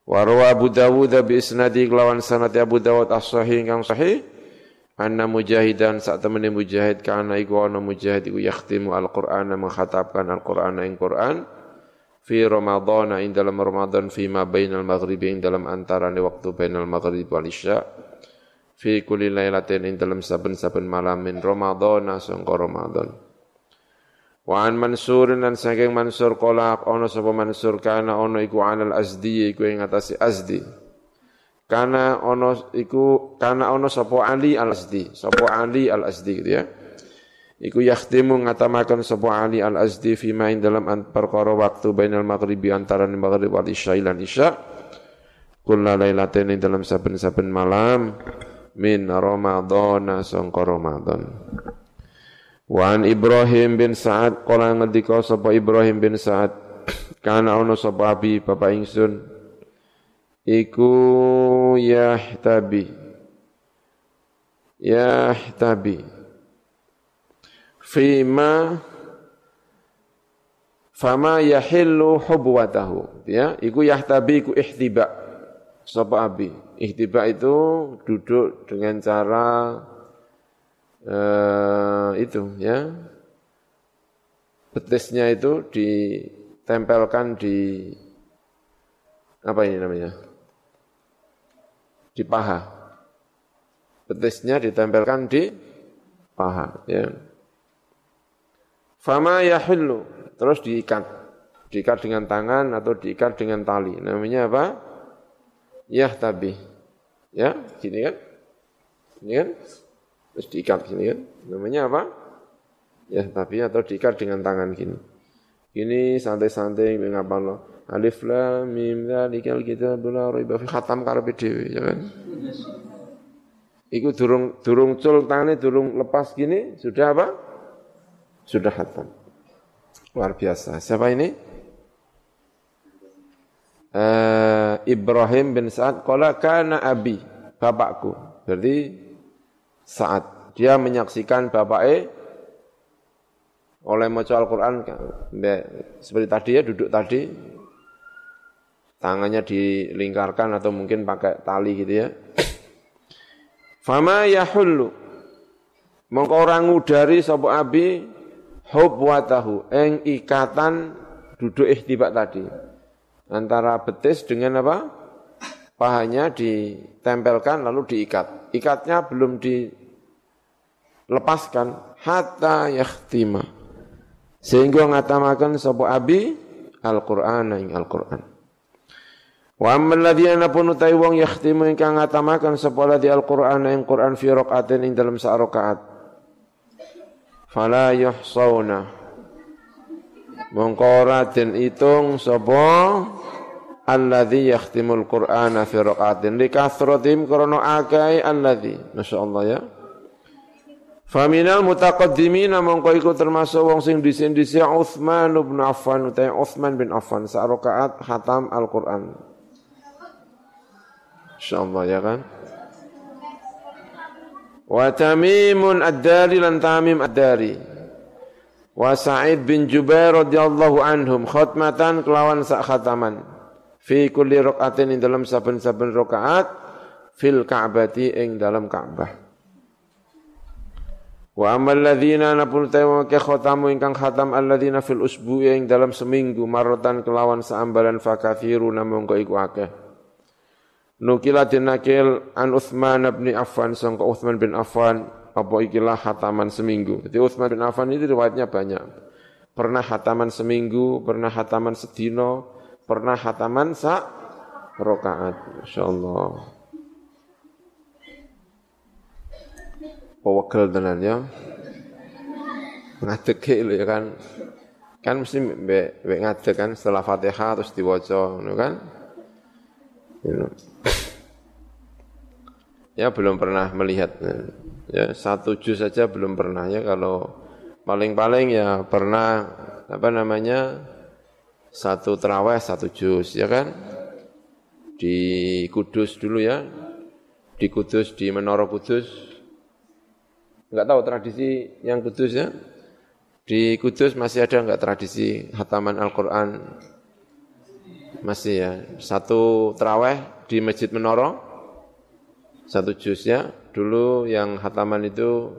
Wa rawa Abu Dawud bi isnadi kelawan sanad Abu Dawud as-sahih kang sahih anna mujahidan saat temene mujahid kana iku ana mujahid iku yakhtimu al-Qur'ana mengkhatabkan Al-Qur'ana ing Qur'an fi Ramadan ing dalam Ramadan fi ma bainal maghribi ing dalam antarane waktu bainal maghrib wal isya fi kulli lailatin ing dalam saben-saben malam min Ramadan sangka Ramadan Wa an Mansur dan saking Mansur qala ono sapa Mansur kana ono iku anal Azdi iku ing atase Azdi karena ono iku karena ono sopo Ali al Azdi, sopo Ali al Azdi gitu ya. Iku yakhtimu ngatamakan sopo Ali al Azdi fi main dalam perkara waktu bainal maghribi antara maghrib wal isya lan isya. Kulla lailatin dalam saben-saben malam min Ramadan sangka Ramadan. Wan Ibrahim bin Sa'ad kala ngendika sapa Ibrahim bin Sa'ad kana ono sapa abi bapak ingsun iku yahtabi. Yahtabi. Fima fama yahillu hubwatahu. Ya iku yahtabi iku ihtiba. Sapa abi? Ihtiba itu duduk dengan cara uh, itu ya. Betisnya itu ditempelkan di apa ini namanya di paha. Betisnya ditempelkan di paha. Ya. Fama yahillu. Terus diikat. Diikat dengan tangan atau diikat dengan tali. Namanya apa? Yah tabi. Ya, gini kan? Ini kan? Terus diikat gini kan? Namanya apa? Ya, tapi atau diikat dengan tangan gini. Gini santai-santai ngapa lo? Alif lam mim dzalikal kitabul la raiba fi khatam karepe dhewe ya kan. Iku durung durung cul tangane durung lepas gini sudah apa? Sudah khatam. Luar biasa. Siapa ini? Uh, Ibrahim bin Sa'ad qala kana abi, bapakku. Berarti saat dia menyaksikan bapaknya oleh maca Al-Qur'an seperti tadi ya duduk tadi tangannya dilingkarkan atau mungkin pakai tali gitu ya. Fama yahullu. Mongko orang ngudari sapa abi hubwatahu eng ikatan duduk ihtibak tadi. Antara betis dengan apa? Pahanya ditempelkan lalu diikat. Ikatnya belum dilepaskan. Hatta yakhtima sehingga ngatamakan sapa abi Al-Qur'an ing Al-Qur'an Wa amman ladina pun utai wong yakhtimu ingkang ngatamakan sapa di Al-Qur'an ing Qur'an fi raqatin ing dalam sak rakaat. Fala yuhsauna. Mongko ora itung sapa alladzi yakhtimul Qur'ana fi raqatin li kathratim krana akai alladzi. Masyaallah ya. Faminal mutaqaddimina mongko iku termasuk wong sing dhisin-dhisik Utsman bin Affan utawa bin Affan sak rakaat khatam Al-Qur'an. InsyaAllah ya kan. Wa Tamimun Ad-Dari lan Tamim Ad-Dari. Wa Sa'id bin Jubair radhiyallahu anhum khatmatan kelawan sak khataman. Fi kulli raqatin ing dalam saben-saben rakaat fil Ka'bati ing dalam Ka'bah. Wa amal ladzina napun tawa ke khatamu ingkang khatam alladzina fil usbu'i ing dalam seminggu marotan kelawan saambalan fakathiruna mongko iku akeh. Nukila dinakil an Uthman bin Affan sangka Uthman bin Affan apa ikilah hataman seminggu. Jadi Uthman bin Affan itu riwayatnya banyak. Pernah hataman seminggu, pernah hataman sedino, pernah hataman sa rokaat. Insyaallah. Pewegel tenan ya. Ngadeg ya kan. Kan mesti mbek ngadeg kan setelah Fatihah terus diwaca ngono kan. Ya belum pernah melihat. Ya satu juz saja belum pernah. Ya kalau paling-paling ya pernah apa namanya satu terawih satu juz ya kan? Di Kudus dulu ya. Di Kudus di Menara Kudus. Nggak tahu tradisi yang Kudus ya. Di Kudus masih ada nggak tradisi hataman Al-Quran masih ya satu terawih di Masjid Menara satu juz ya dulu yang hataman itu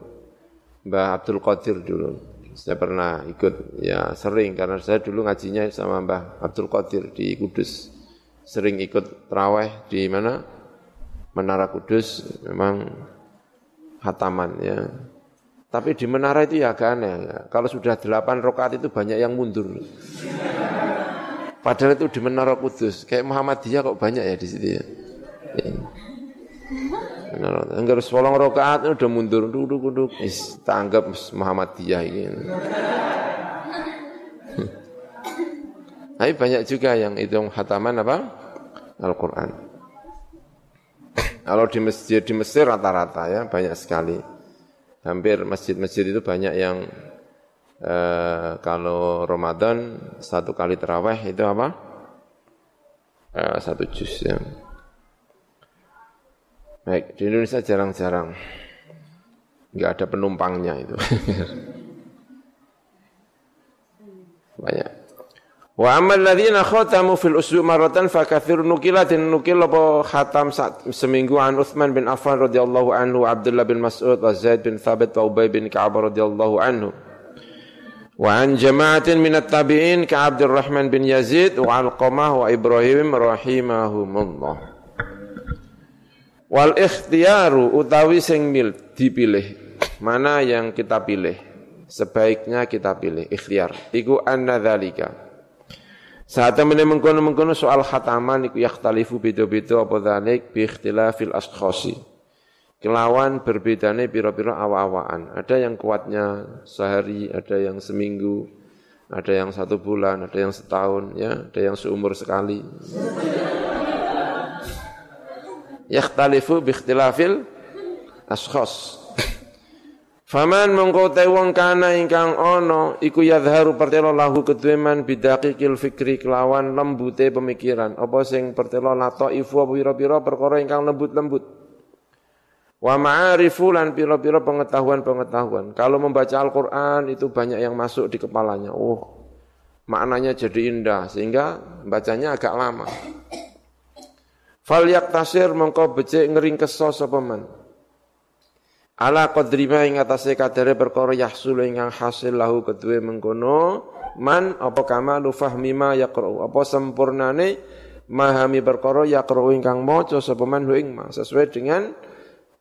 Mbah Abdul Qadir dulu saya pernah ikut ya sering karena saya dulu ngajinya sama Mbah Abdul Qadir di Kudus. Sering ikut terawih di mana? Menara Kudus memang hataman ya. Tapi di menara itu ya agak aneh. Ya. Kalau sudah delapan rokaat itu banyak yang mundur. Padahal itu di menara Kudus. Kayak Muhammadiyah kok banyak ya di situ ya. ya. Enggak harus polong rokaat udah mundur duduk duduk is tanggap Muhammadiyah ini. Tapi banyak juga yang itu hataman apa? Al-Quran. Kalau di masjid di Mesir rata-rata ya banyak sekali. Hampir masjid-masjid itu banyak yang eh, kalau Ramadan satu kali terawih itu apa? Eh, satu juz ya. Baik, di Indonesia jarang-jarang. Enggak ada penumpangnya itu. Banyak. Wa amal ladzina khatamu fil usbu' maratan fa katsir nukilatin nukil apa khatam seminggu an Utsman bin Affan radhiyallahu anhu Abdullah bin Mas'ud wa Zaid bin Thabit wa Ubay bin Ka'ab radhiyallahu anhu wa an jama'atin min at-tabi'in ka Abdurrahman bin Yazid wa Alqamah wa Ibrahim rahimahumullah Wal ikhtiyaru utawi sing mil dipilih. Mana yang kita pilih? Sebaiknya kita pilih ikhtiar. Iku anna dzalika. Saat temene mengkono-mengkono soal khataman iku yakhtalifu beda-beda apa dzalik bi ikhtilafil ashkhasi. Kelawan berbedane pira-pira awa-awaan. Ada yang kuatnya sehari, ada yang seminggu, ada yang satu bulan, ada yang setahun, ya, ada yang seumur sekali. Yakhtalifu bi ikhtilafil ashkhas Faman mongko te wong kana ingkang ana iku yadharu pertelo lahu kedheman bidaqiqil fikri kelawan lembute pemikiran. Apa sing pertelo ifu apa pira-pira perkara ingkang lembut-lembut wa ma'arifu lan pira-pira pengetahuan-pengetahuan. Kalau membaca Al-Qur'an itu banyak yang masuk di kepalanya. Oh maknanya jadi indah sehingga bacanya agak lama. Fal tasir mengkau becik ngering keso sapa man. Ala qadri ma ing atase kadare perkara yahsul ingkang hasil lahu kedue mengkono. Man apa kamalu fahmi ma yaqra'u? Apa sempurnane mahami perkara yaqra'u ingkang maca sapa man ing sesuai dengan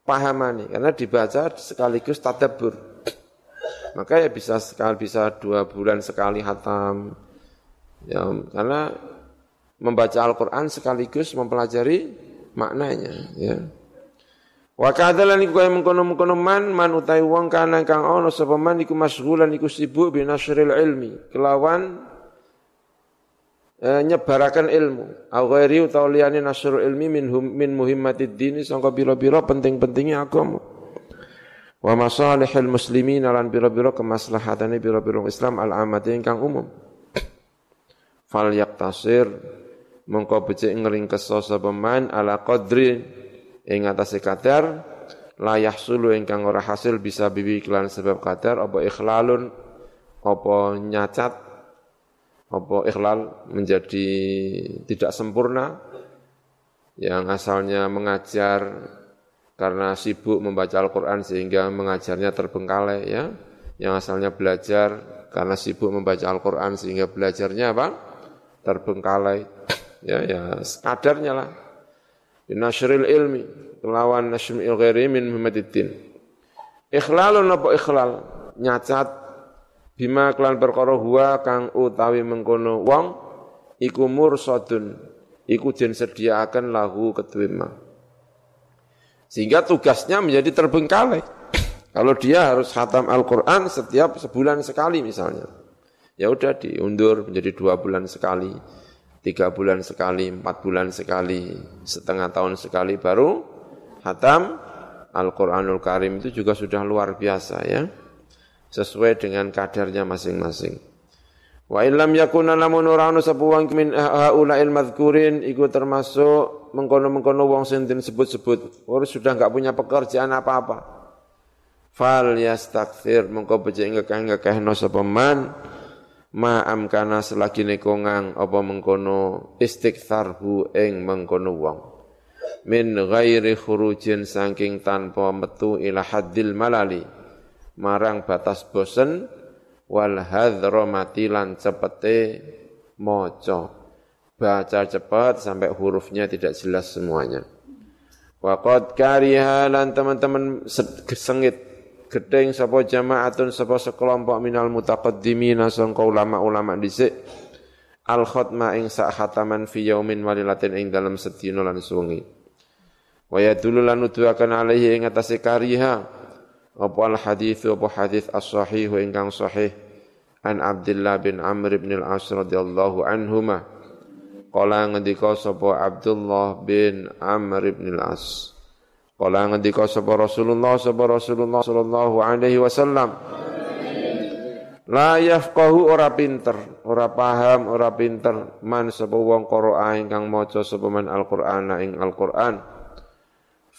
pahamani karena dibaca sekaligus tadabbur. Maka ya bisa sekali bisa dua bulan sekali hatam. Ya, karena membaca Al-Quran sekaligus mempelajari maknanya. Ya. Wa kadzalan iku kaya mengkono-mengkono man man utai wong kana kang ana sapa man iku masghulan iku sibuk bi nasril ilmi kelawan eh, nyebarakan ilmu. Au ghairi utawa ilmi min hum, min muhimmatid dini sangka biro-biro penting-pentingnya agama. Wa masalihil muslimin lan biro-biro kemaslahatane biro-biro Islam al-amati ingkang umum. Fal yaktasir mongko becik ngringkes sapa man ala qadri ing atase kadar la yahsulu ingkang ora hasil bisa bibi iklan sebab kadar apa ikhlalun apa nyacat apa ikhlal menjadi tidak sempurna? Yang asalnya mengajar karena sibuk membaca Al-Quran sehingga mengajarnya terbengkalai ya. Yang asalnya belajar karena sibuk membaca Al-Quran sehingga belajarnya apa? Terbengkalai ya ya kadarnya lah. Binasyril ilmi kelawan nasmil ghairi min muhammadiddin ikhlalun apa ikhlal nyacat bima kelan perkara huwa kang utawi mengkono wong iku mursadun iku den sediakan lahu kedue sehingga tugasnya menjadi terbengkalai. Kalau dia harus khatam Al-Quran setiap sebulan sekali misalnya. Ya udah diundur menjadi dua bulan sekali tiga bulan sekali, empat bulan sekali, setengah tahun sekali baru hatam Al-Quranul Karim. Itu juga sudah luar biasa ya. Sesuai dengan kadarnya masing-masing. Wa illam yakuna lamun ora ana sapa wong min haulail madhkurin iku termasuk mengkono-mengkono wong sing disebut-sebut, ora sudah enggak punya pekerjaan apa-apa. Fal yastakthir mengko becik ngekeh-ngekehno sapa man ma amkana selagi nekongang apa mengkono istiktharhu ing mengkono wong min ghairi khurujin saking tanpa metu ila haddil malali marang batas bosen wal hadramati lan cepete maca. Baca cepat sampai hurufnya tidak jelas semuanya. Waqad kariha lan teman-teman sengit gedeng sapa jamaatun sapa sekelompok minal mutaqaddimina sangka ulama-ulama dhisik al khatma ing sak khataman fi yaumin walilatin ing dalam sedina lan suwengi. Wa yadullu lan nuduhaken alaihi ing atase kariha apa al hadis apa hadis as-sahih ingkang sahih? An Abdullah bin Amr bin al-As radhiyallahu anhuma. Qala ngendika sapa Abdullah bin Amr bin al-As. Qala ngendika sapa Rasulullah sapa Rasulullah sallallahu alaihi wasallam. La yafqahu ora pinter, ora paham, ora pinter man sapa wong qira'a ingkang maca sapa man Al-Qur'ana ing Al-Qur'an. Al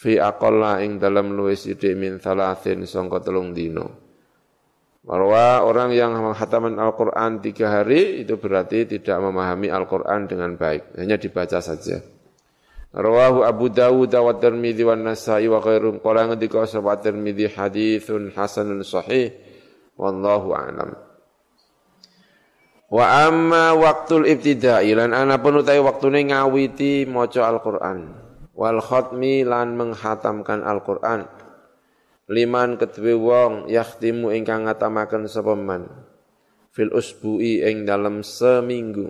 fi aqalla ing dalam luwes sithik min thalathin sangka telung dino. Bahwa orang yang menghataman Al-Quran tiga hari itu berarti tidak memahami Al-Quran dengan baik, hanya dibaca saja. Rawahu Abu Dawud wa Tirmidzi wa Nasa'i wa ghairum qala ngendika sapa Tirmidzi haditsun hasanun sahih wallahu a'lam. Wa amma waqtul ibtida'i lan ana pun utawi waktune ngawiti maca Al-Qur'an wal khatmi lan menghatamkan Al-Qur'an. Liman kedue wong yakhtimu ingkang ngatamaken sapa man? Fil usbu'i ing dalam seminggu.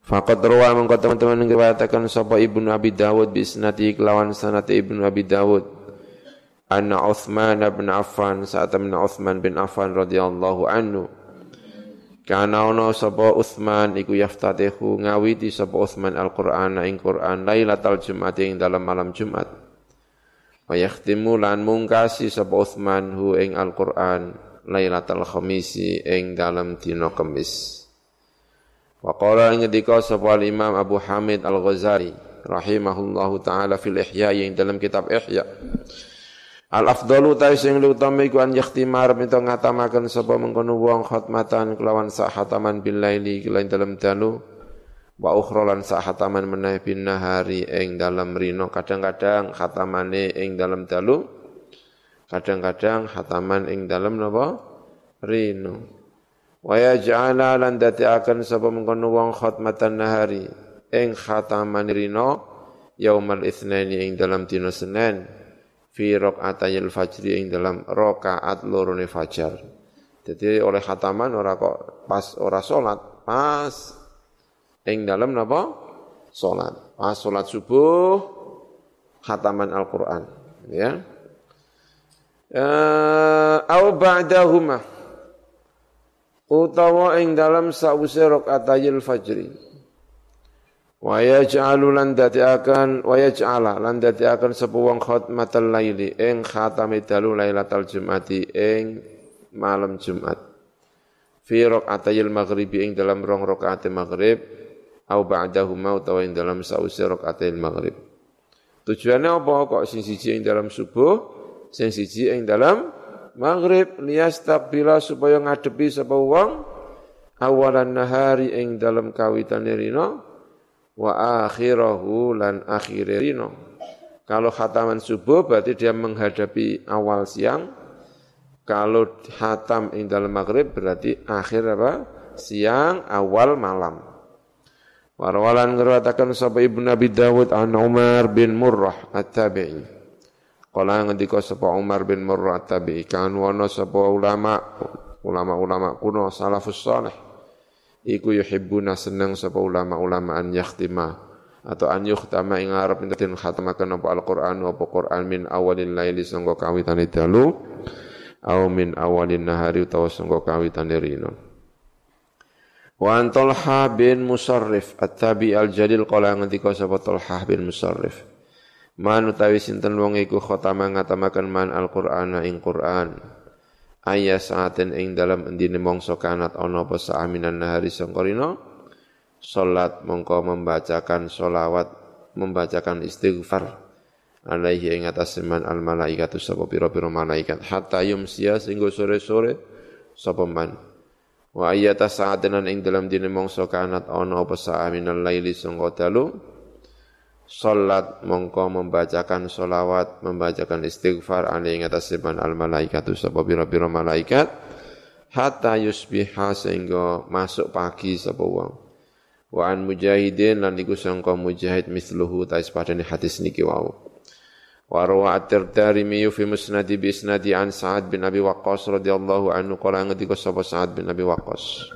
Faqad rawa mengko teman-teman ngriwayataken sapa Ibnu Abi Dawud bi isnadi kelawan sanad Ibnu Abi Dawud. Anna Utsman bin Affan saat temen Utsman bin Affan radhiyallahu anhu Kana ono sapa Utsman iku yaftatihu ngawiti sapa Utsman Al-Qur'an ing Qur'an Lailatul Jumat ing dalam malam Jumat. Wa yakhtimu lan mungkasi sapa Utsman hu ing Al-Qur'an Lailatul Khamisi ing dalam dina Kamis. Wa qala ing ngendika sapa Imam Abu Hamid Al-Ghazali rahimahullahu taala fil Ihya ing dalam kitab Ihya. Al afdalu ta sing utama iku an yakhtimar minta ngatamaken sapa mengkono wong khatmatan kelawan sak hataman bil laili kelawan dalam dalu wa ukhra lan sak bin nahari ing dalam rino kadang-kadang khatamane ing dalam dalu kadang-kadang hataman ing dalam napa? Rino wa yaj'ala lan akan sapa mengkono wong khatmatan nahari ing khataman rino yaumal itsnaini ing dalam dina Senin fi rakaatayil fajri ing dalam rakaat lorone fajar. Jadi oleh khataman ora kok pas ora salat, pas ing dalam napa? Salat. Pas salat subuh khataman Al-Qur'an, ya. Eh au ba'dahuma utawa ing dalam sause rakaatayil fajri wa yaj'alu lan akan wa yaj'ala lan akan sapa wong khatmatal laili ing khatame dalu lailatul jumati ing malam Jumat. Fi rakaatayil maghribi ing dalam rong rakaat maghrib au ba'dahuma utawa ing dalam sausi rakaatayil maghrib. Tujuannya apa? Kok sing siji ing dalam subuh sing siji ing dalam maghrib. Liyastabila supaya ngadepi sapa wong awalan nahari ing dalam kawitan rino wa akhirahu lan akhirino. Kalau khataman subuh berarti dia menghadapi awal siang. Kalau hatam ing dalam maghrib berarti akhir apa? Siang, awal malam. Warwalan ngeratakan sapa Ibnu Nabi Dawud an Umar bin Murrah at-Tabi'i. Kala ngendika sapa Umar bin Murrah at-Tabi'i kan wono sapa ulama ulama-ulama kuno salafus salih iku yuhibbuna seneng sapa ulama-ulama an yakhtima atau an yukhtama ing arep den khatamaken apa Al-Qur'an apa Qur'an min awalil laili sangga kawitane dalu au min awalin nahari utawa sangga kawitane rino Wa an bin Musarrif at-tabi al-jalil qala ngendika sapa Talha bin Musarrif Man utawi sinten wong iku khatama ngatamaken man Al-Qur'ana ing Qur'an ayya saatin ing dalam endine mongso kanat ana apa saaminan nahari sangkorina salat mongko membacakan solawat membacakan istighfar alaihi ing atas seman al malaikatu sapa pira-pira malaikat. Hatta sehingga sore-sore sapa man? Wa ayyata sa'atan ing dalam dine mongso kanat ana apa saaminal laili sangka dalu Salat mongko membacakan solawat, membacakan istighfar alaihi atas al malaikatu sapa pira-pira malaikat hatta yusbiha sehingga masuk pagi sapa wong. Wa an mujahidin lan iku sangka mujahid misluhu tais padane hadis niki wau. Wa rawa at-Tirmidzi fi musnadi bi isnadi an Sa'ad bin Abi Waqqas radhiyallahu anhu qala ngendika sapa Sa'ad bin Abi Waqqas.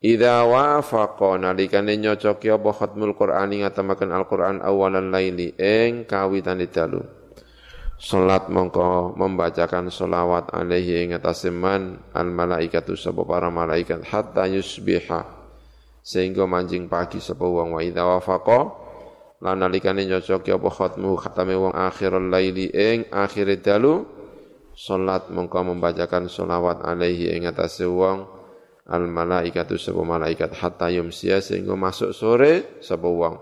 Idza wafaqa nalikane nyocoki apa khatmul Qur'ani ngatamaken Al-Qur'an awalan laili ing kawitane dalu. Salat mongko membacakan solawat alaihi ing atase man al malaikatu sapa para malaikat hatta yusbiha sehingga manjing pagi sapa wong wa idza wafaqa lan nalikane nyocoki apa khatmu khatame wong akhirul laili ing akhir dalu salat mongko membacakan solawat alaihi ing atase al malaikatu sapa malaikat hatta yumsiya sehingga masuk sore sapa wong.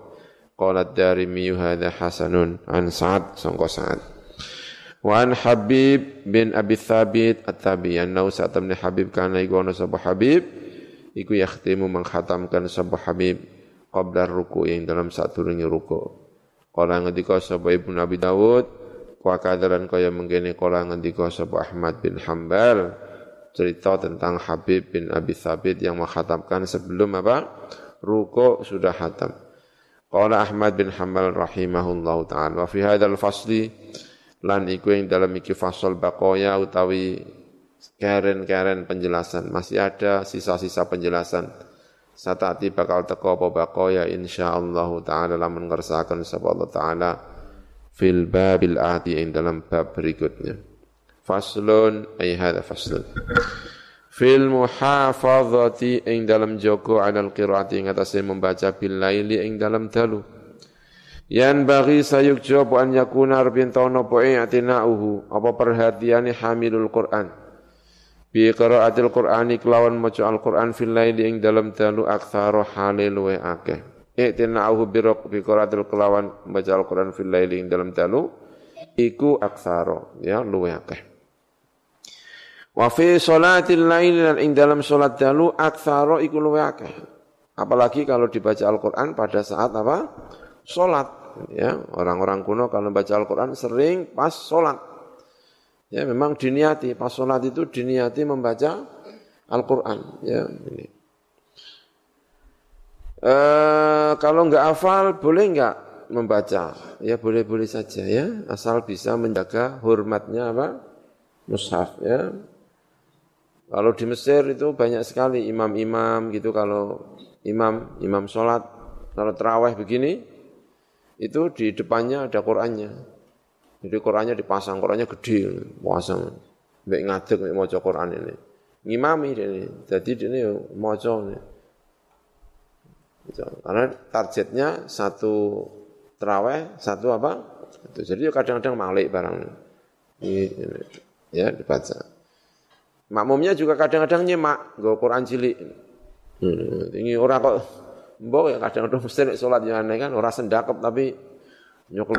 Qalat darimi hadza hasanun an sa'ad sangka sa'ad. Wa an habib bin abi thabit at-tabi'an nau sa'atamni habib kana iku ana sapa habib iku yakhtimu mengkhatamkan sapa habib qabla ruku yang dalam sadurunge ruku. Kala ngendika sapa Ibnu Abi Dawud wa kadaran kaya mengkene kala ngendika sapa Ahmad bin Hambal cerita tentang Habib bin Abi Thabit yang menghatamkan sebelum apa? Ruko sudah hatam. Qala Ahmad bin Hamal rahimahullahu ta'ala. Wa fi hadal fasli lan iku yang dalam iki fasal baqaya utawi keren-keren penjelasan. Masih ada sisa-sisa penjelasan. Satati bakal teko apa baqaya insyaallah ta'ala lamun ngersakaken sapa Allah ta'ala fil babil ati yang dalam bab berikutnya. Faslun ay hadha faslun. Fil muhafazati ing dalam joko alal qiraati ing atase membaca bil laili ing dalam dalu. Yan bagi sayuk jawab an yakuna arbin tono po i'tina'uhu apa perhatiane hamilul Qur'an. Bi qiraatil Qur'ani kelawan maca Al-Qur'an fil laili ing dalam dalu aktsara halil wa akeh. I'tina'uhu bi bi qiraatil kelawan maca Al-Qur'an fil laili ing dalam dalu iku aktsara ya luwe akeh. Wa fi salatil dan ing dalam salat dalu aktsara iku akeh. Apalagi kalau dibaca Al-Qur'an pada saat apa? Salat ya. Orang-orang kuno kalau baca Al-Qur'an sering pas salat. Ya memang diniati pas salat itu diniati membaca Al-Qur'an ya ini. E, kalau enggak hafal boleh enggak membaca? Ya boleh-boleh saja ya, asal bisa menjaga hormatnya apa? Mushaf ya. Kalau di Mesir itu banyak sekali imam-imam gitu kalau imam imam sholat kalau terawih begini itu di depannya ada Qurannya. Jadi Qurannya dipasang, Qurannya gede, pasang. Baik ngadeg nek maca Quran ini. Ngimami ini. Jadi ini maca ini. Gitu. Karena targetnya satu terawih, satu apa? Jadi kadang-kadang malik barang. Ini, ini, ya dibaca. Makmumnya juga kadang-kadang nyemak, gue Quran cilik. Hmm, ini orang kok mbok ya kadang-kadang mesti nek salat yang aneh kan ora sendakep tapi nyokol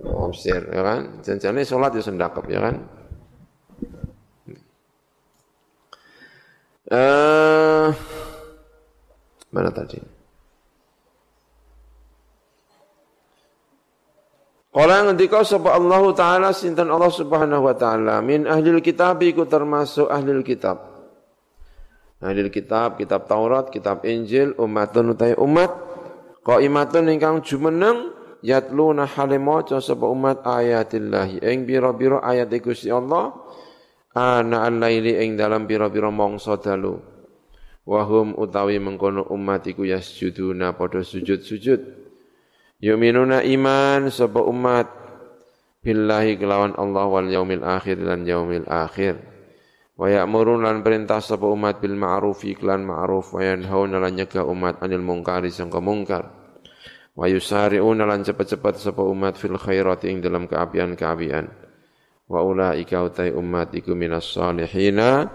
Omsir ya kan. Janjane salat ya sendakep ya kan. Eh mana tadi? Kala ngendika sapa Allah taala sinten Allah Subhanahu wa taala min ahlil kitab iku termasuk ahlil kitab. Ahlil kitab, kitab Taurat, kitab Injil, umatun utai umat qaimatun ingkang jumeneng yatluna hale maca sapa umat ayatillahi ing bira-bira ayat Gusti Allah ana al-laili ing dalam bira-bira mangsa dalu. Wahum utawi mengkono umat iku yasjuduna padha sujud-sujud. Yu'minuna iman sapa umat billahi kelawan Allah wal yaumil akhir dan yaumil akhir. Wa ya'murun lan perintah sapa umat bil ma'rufi klan ma'ruf wa yanhauna lan nyegah umat anil mungkari sangka mungkar. Wa yusari'una lan cepat-cepat sapa umat fil khairati ing dalam keapian-keapian. wa ulaika utai umat iku minas salihina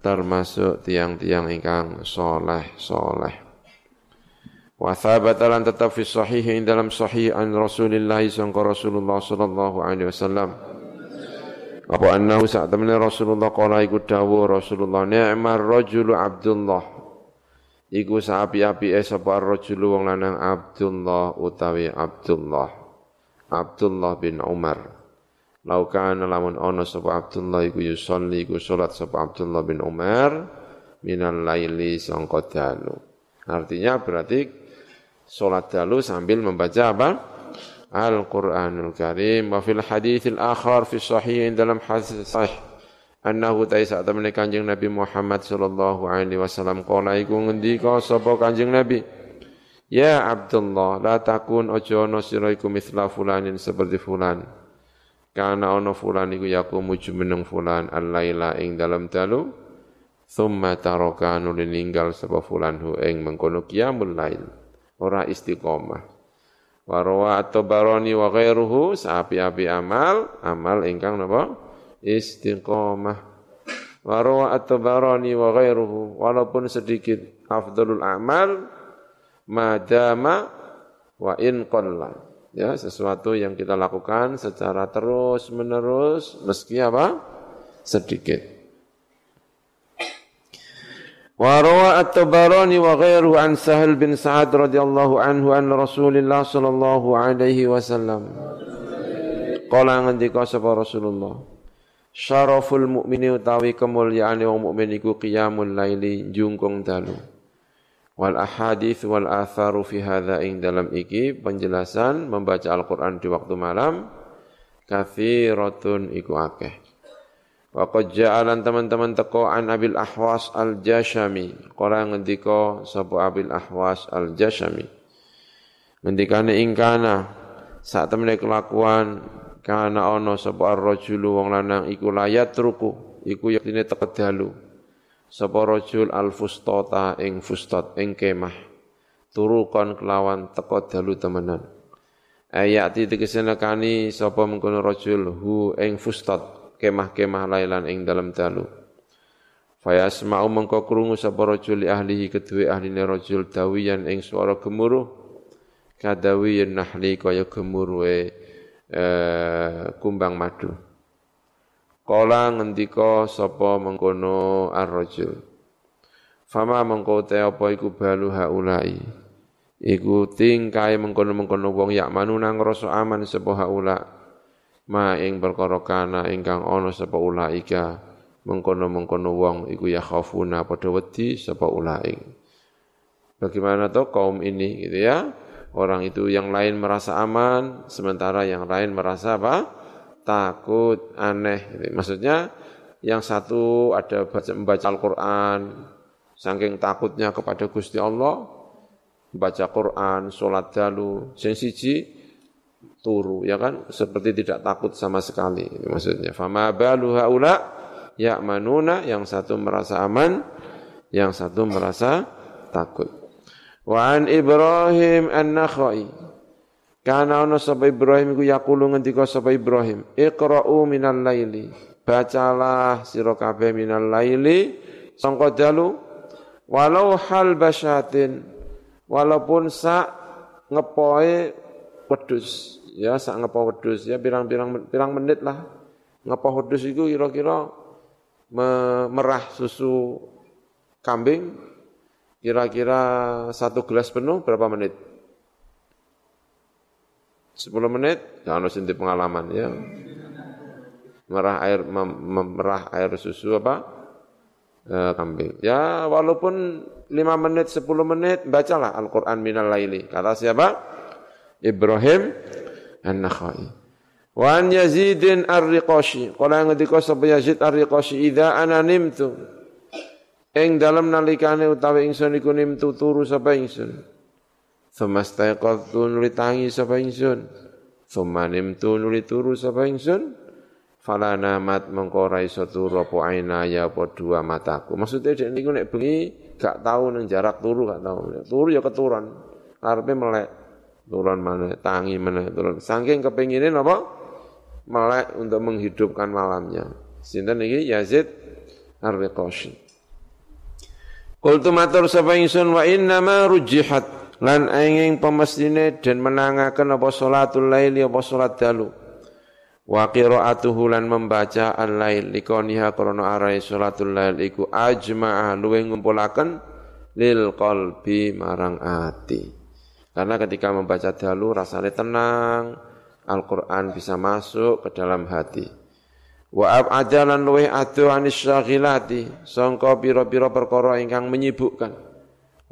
termasuk tiang-tiang ingkang soleh soleh wa thabata lan tetap fi sahih dalam sahih an Rasulillah sangka Rasulullah sallallahu alaihi wasallam. Apa annahu saat temen Rasulullah qala iku dawuh Rasulullah ni'mar rajulu Abdullah. Iku saapi-api sapa rajulu wong lanang Abdullah utawi Abdullah. Abdullah bin Umar. Laukan lamun ono sapa Abdullah iku yusolli iku salat sapa Abdullah bin Umar minal laili sangka dalu. Artinya berarti salat dalu sambil membaca apa? Al-Qur'anul Karim. Wa fil haditsil akhar fi sahih dalam hadis sahih. Annahu taisa temene Kanjeng Nabi Muhammad sallallahu alaihi wasallam qala iku ngendika sapa Kanjeng Nabi? Ya Abdullah la takun ojo ono sira iku mithla fulanin seperti fulan. Karena ono fulan iku yakumu jumeneng fulan al-laila ing dalam dalu. Thumma taraka anu ninggal sapa fulan hu ing mengkono qiyamul lail ora istiqomah. Wa rawa at-tabarani wa ghairuhu sapi-api amal amal ingkang napa? Istiqomah. Wa rawa at-tabarani wa ghairuhu walaupun sedikit afdalul amal madama wa in qalla. Ya sesuatu yang kita lakukan secara terus menerus meski apa? Sedikit wa rawa at-tabarani wa ghairuhu an sahal bin sa'ad radhiyallahu anhu an rasulillah sallallahu alaihi wasallam. Qala ngendika sapa rasulullah? Syaraful mu'mini utawi kemuliaan wong mukmin iku qiyamul laili jungkung dalu. Wal ahadith wal atharu fi hadha ing dalam iki penjelasan membaca Al-Qur'an di waktu malam kathiratun iku akeh wa qad ja'alan teman-teman teko an Abil Ahwas Al-Jashami. Qala ngendika sapa Abil Ahwas Al-Jashami? Ngendikane ing kana sak temene kelakuan kana ana sapa ar-rajulu wong lanang iku layat ruku iku yektine teket dalu. Sapa rajul al fustata ing fustat ing kemah. Turukan kelawan teko dalu temenan. Ayati tegese nekani sapa mengkono rajul hu ing fustat kemah-kemah lailan ing dalam dalu fayasma'u mengko krungu sapa rajul ahlihi kedue ahline rajul dawiyan ing swara gemuruh kadawiyin nahli kaya gemuruhe eh, kumbang madu Kala ngendika sapa mengkono ar-rajul. Fama mengko te apa iku balu haulai. Iku tingkai mengkono-mengkono wong yak manuna ngrasa aman sapa haula. Ma ing perkara kana ingkang ana sapa ulaika. Mengkono-mengkono wong iku ya khafuna padha wedi sapa ulaik. Bagaimana toh kaum ini gitu ya? Orang itu yang lain merasa aman, sementara yang lain merasa apa? takut, aneh. Maksudnya yang satu ada baca, membaca Al-Quran, saking takutnya kepada Gusti Allah, baca Quran, sholat dalu, sensiji turu, ya kan? Seperti tidak takut sama sekali. Maksudnya, fama balu haula manuna yang satu merasa aman, yang satu merasa takut. Wa an Ibrahim an-Nakhai karena ana sapa Ibrahim iku yaqulu ngendika sapa Ibrahim, "Iqra'u minal laili." Bacalah sira kabeh minal laili sangka dalu walau hal basyatin walaupun sak ngepoe wedus ya sak ngepo wedus ya pirang-pirang pirang menit lah ngepo wedus itu kira-kira merah susu kambing kira-kira satu gelas penuh berapa menit 10 menit, ya ono sing pengalaman ya. Merah air mem, merah air susu apa? E, kambing. Ya walaupun 5 menit, 10 menit bacalah Al-Qur'an minal laili. Kata siapa? Ibrahim An-Nakhai. Wa an Yazidin Ar-Riqashi. Qala ngendika sapa Yazid Ar-Riqashi idza ana nimtu. Ing dalam nalikane utawi ingsun iku nimtu turu sapa ingsun. Famastaiqadtu nuli tangi sapa ingsun. Thumma nimtu nuli turu sapa ingsun. Fala namat mengko ora iso turu apa ya apa dua mataku. Maksudnya dek niku nek bengi gak tahu nang jarak turu gak tahu. Turu ya keturan. Karepe melek. Turun mana, tangi mana, turun. Saking kepengine apa? melek untuk menghidupkan malamnya. Sinten iki Yazid Ar-Riqashi. Qultu matur sapa ingsun wa inna ma rujihat lan enging pemestine dan menangaken apa salatul laili apa salat dalu. Wa qira'atuhu lan membaca al-lail likoniha krana arai salatul lail iku ajma'a luwih ngumpulaken lil qalbi marang ati. Karena ketika membaca dalu rasanya tenang, Al-Quran bisa masuk ke dalam hati. Wa ab'adalan luweh adu anis syaghilati, sangka pira-pira perkara ingkang menyibukkan.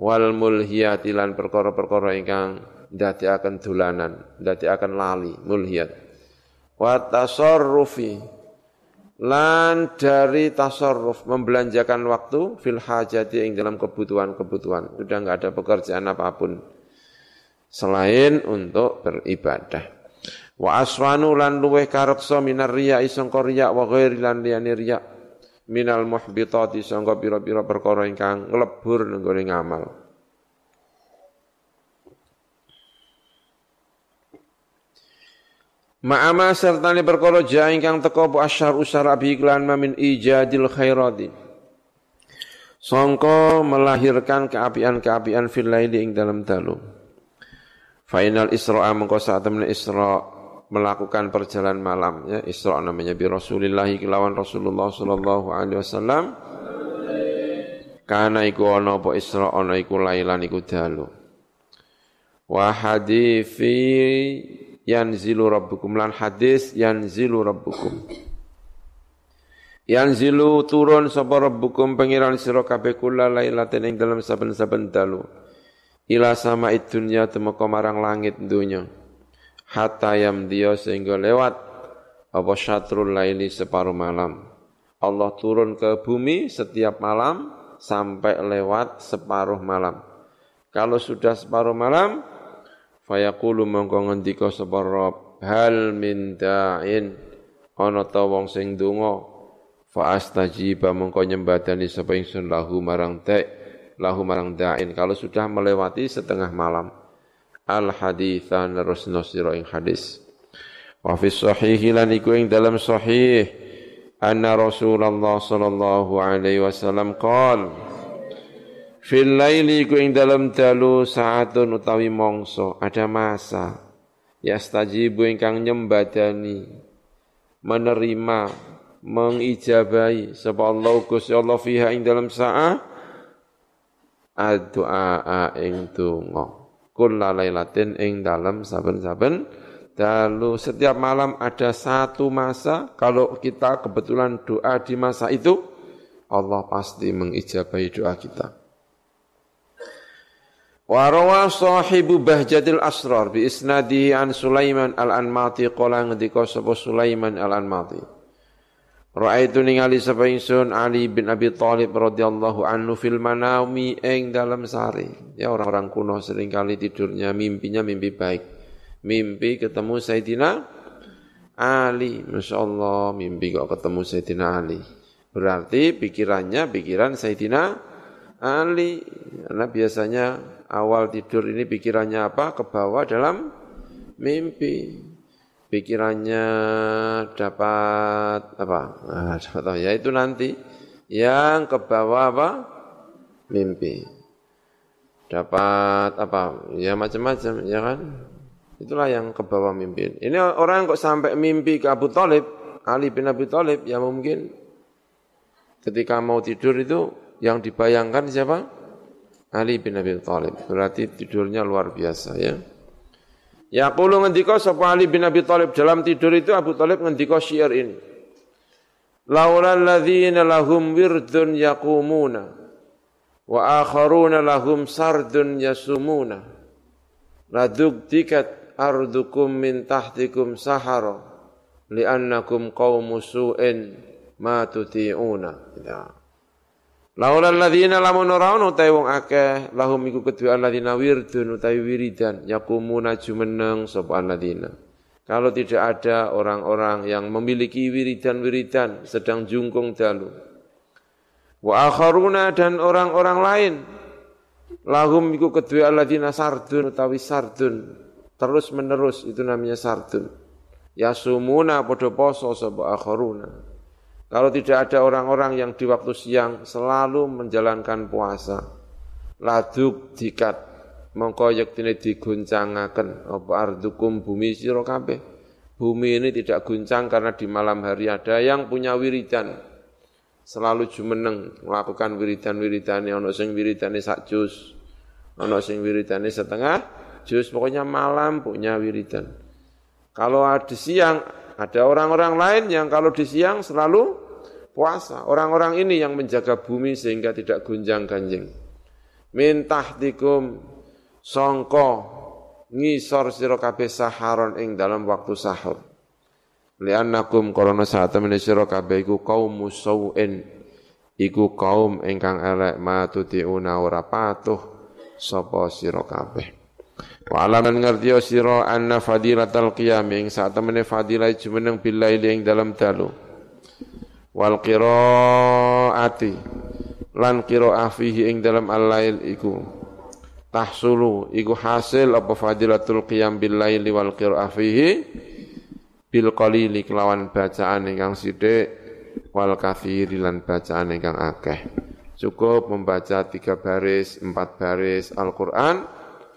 Wal mulhiyati lan perkara-perkara ingkang akan dolanan, akan lali, mulhiyat. Wa tasarrufi lan dari tasarruf membelanjakan waktu fil hajati ing dalam kebutuhan-kebutuhan. Sudah enggak ada pekerjaan apa pun selain untuk beribadah. Wa aswanu lan luweh kareksa minar riya isangka riya wa ghairi lan liyane riya minal muhbitati sangka pira-pira perkara ingkang nglebur nenggone ngamal. Ma'ama serta ni perkara ja ingkang teko bu asyar usara bi iklan min ijadil khairati. Sangka melahirkan keapian-keapian fil laili ing dalam dalu. Final Isra mengko saat temen Isra melakukan perjalanan malam ya. Isra namanya bi Rasulillah kelawan Rasulullah sallallahu alaihi wasallam. Kana iku ana apa Isra ana iku lailan iku dalu. Wa hadifi yanzilu rabbukum lan hadis yanzilu rabbukum. Yanzilu turun sapa rabbukum pangeran sira kabeh kula lailatin ing dalam saben-saben dalu ila sama dunya temeka marang langit dunya. Hatta dia sehingga lewat apa syatrul laili separuh malam. Allah turun ke bumi setiap malam sampai lewat separuh malam. Kalau sudah separuh malam fayaqulu mongko ngendika sapa Rabb hal min da'in. Ana ta wong sing donga fa astajiba mongko nyembadani sapa ingsun lahu marang tek lahu marang da'in. Kalau sudah melewati setengah malam. Al hadithan terus nosiro ing hadis. Wa fi sahih lan iku ing dalam sahih. Anna Rasulullah sallallahu alaihi wasallam qol fil laili iku ing dalam dalu saatun utawi mongso ada masa yastajibu ingkang nyembadani menerima mengijabahi sebab Allah Gusti Allah fiha ing dalam saat addu'a ing donga. Kulla lailatin ing dalam saben-saben. Dalu setiap malam ada satu masa. Kalau kita kebetulan doa di masa itu Allah pasti mengijabahi doa kita. Wa rawa sahibu bahjatil asrar bi isnadi an Sulaiman al-Anmati. Qala ngendika sapa Sulaiman al-Anmati Ra'aitu ningali sapa ingsun Ali bin Abi Thalib radhiyallahu anhu fil manami ing dalam sari. Ya orang-orang kuno sering kali tidurnya mimpinya mimpi baik. Mimpi ketemu Sayyidina Ali. Masya Allah mimpi kok ketemu Sayyidina Ali. Berarti pikirannya pikiran Sayyidina Ali. Karena biasanya awal tidur ini pikirannya apa? Ke bawah dalam mimpi pikirannya dapat apa? Nah, dapat apa? Ya itu nanti yang ke bawah apa? Mimpi. Dapat apa? Ya macam-macam, ya kan? Itulah yang ke bawah mimpi. Ini orang kok sampai mimpi ke Abu Talib, Ali bin Abi Talib, ya mungkin ketika mau tidur itu yang dibayangkan siapa? Ali bin Abi Talib. Berarti tidurnya luar biasa ya. Ya qulu ngendika sapa Ali bin Abi Thalib dalam tidur itu Abu Thalib ngendika syair ini. Laula alladzina lahum wirdun yaqumuna wa akharuna lahum sardun yasumuna laduktikat ardukum min tahtikum sahara li'annakum qaumu su'in ma tuti'una. Ya. Laula alladzina lamun ora ono wong akeh lahum iku kedua alladzina wirdun utawi wiridan yaqumuna jumeneng sapa alladzina. Kalau tidak ada orang-orang yang memiliki wiridan-wiridan sedang jungkung dalu. Wa akharuna dan orang-orang lain lahum iku kedua alladzina sardun utawi sardun terus menerus itu namanya sardun. Yasumuna podo poso sapa akharuna. Kalau tidak ada orang-orang yang di waktu siang selalu menjalankan puasa, laduk dikat mongko yektine diguncangaken apa ardukum bumi sira kabeh. Bumi ini tidak guncang karena di malam hari ada yang punya wiridan. Selalu jumeneng melakukan wiridan-wiridane ana sing wiridane sak jus, ana sing wiridane setengah jus, pokoknya malam punya wiridan. Kalau ada siang, ada orang-orang lain yang kalau di siang selalu puasa. Orang-orang ini yang menjaga bumi sehingga tidak gunjang ganjing. Mintah tikum songko ngisor sira kabeh saharon ing dalam waktu sahur. Liannakum korona saat temene sira kabeh iku kaum musawin iku kaum ingkang elek matutiuna ora patuh sapa sira kabeh. Wa alam ngerti sira anna fadilatal qiyam ing sak temene fadilah jumeneng billail ing dalam dalu. Wal qiraati lan qiraah fihi ing dalam al-lail iku tahsulu iku hasil apa fadilatul qiyam billaili wal qiraah fihi bil qalili kelawan bacaan ingkang sithik wal kathiri lan bacaan ingkang akeh. Cukup membaca tiga baris, empat baris Al-Quran,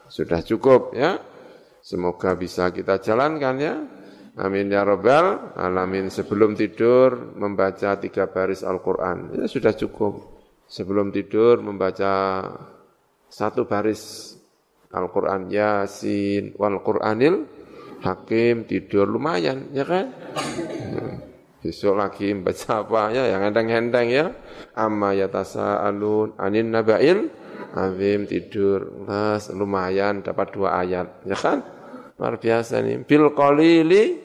sudah cukup ya. Semoga bisa kita jalankan ya. Amin ya robbal alamin. Sebelum tidur membaca tiga baris Al-Quran. Ya sudah cukup. Sebelum tidur membaca satu baris Al-Quran. Yasin wal Quranil Hakim tidur lumayan ya kan. Besok lagi membaca apa ya yang enteng-enteng ya. Amma yatasa alun anin nabail azim tidur. Las lumayan dapat dua ayat. Ya kan? Luar biasa nih bil qalili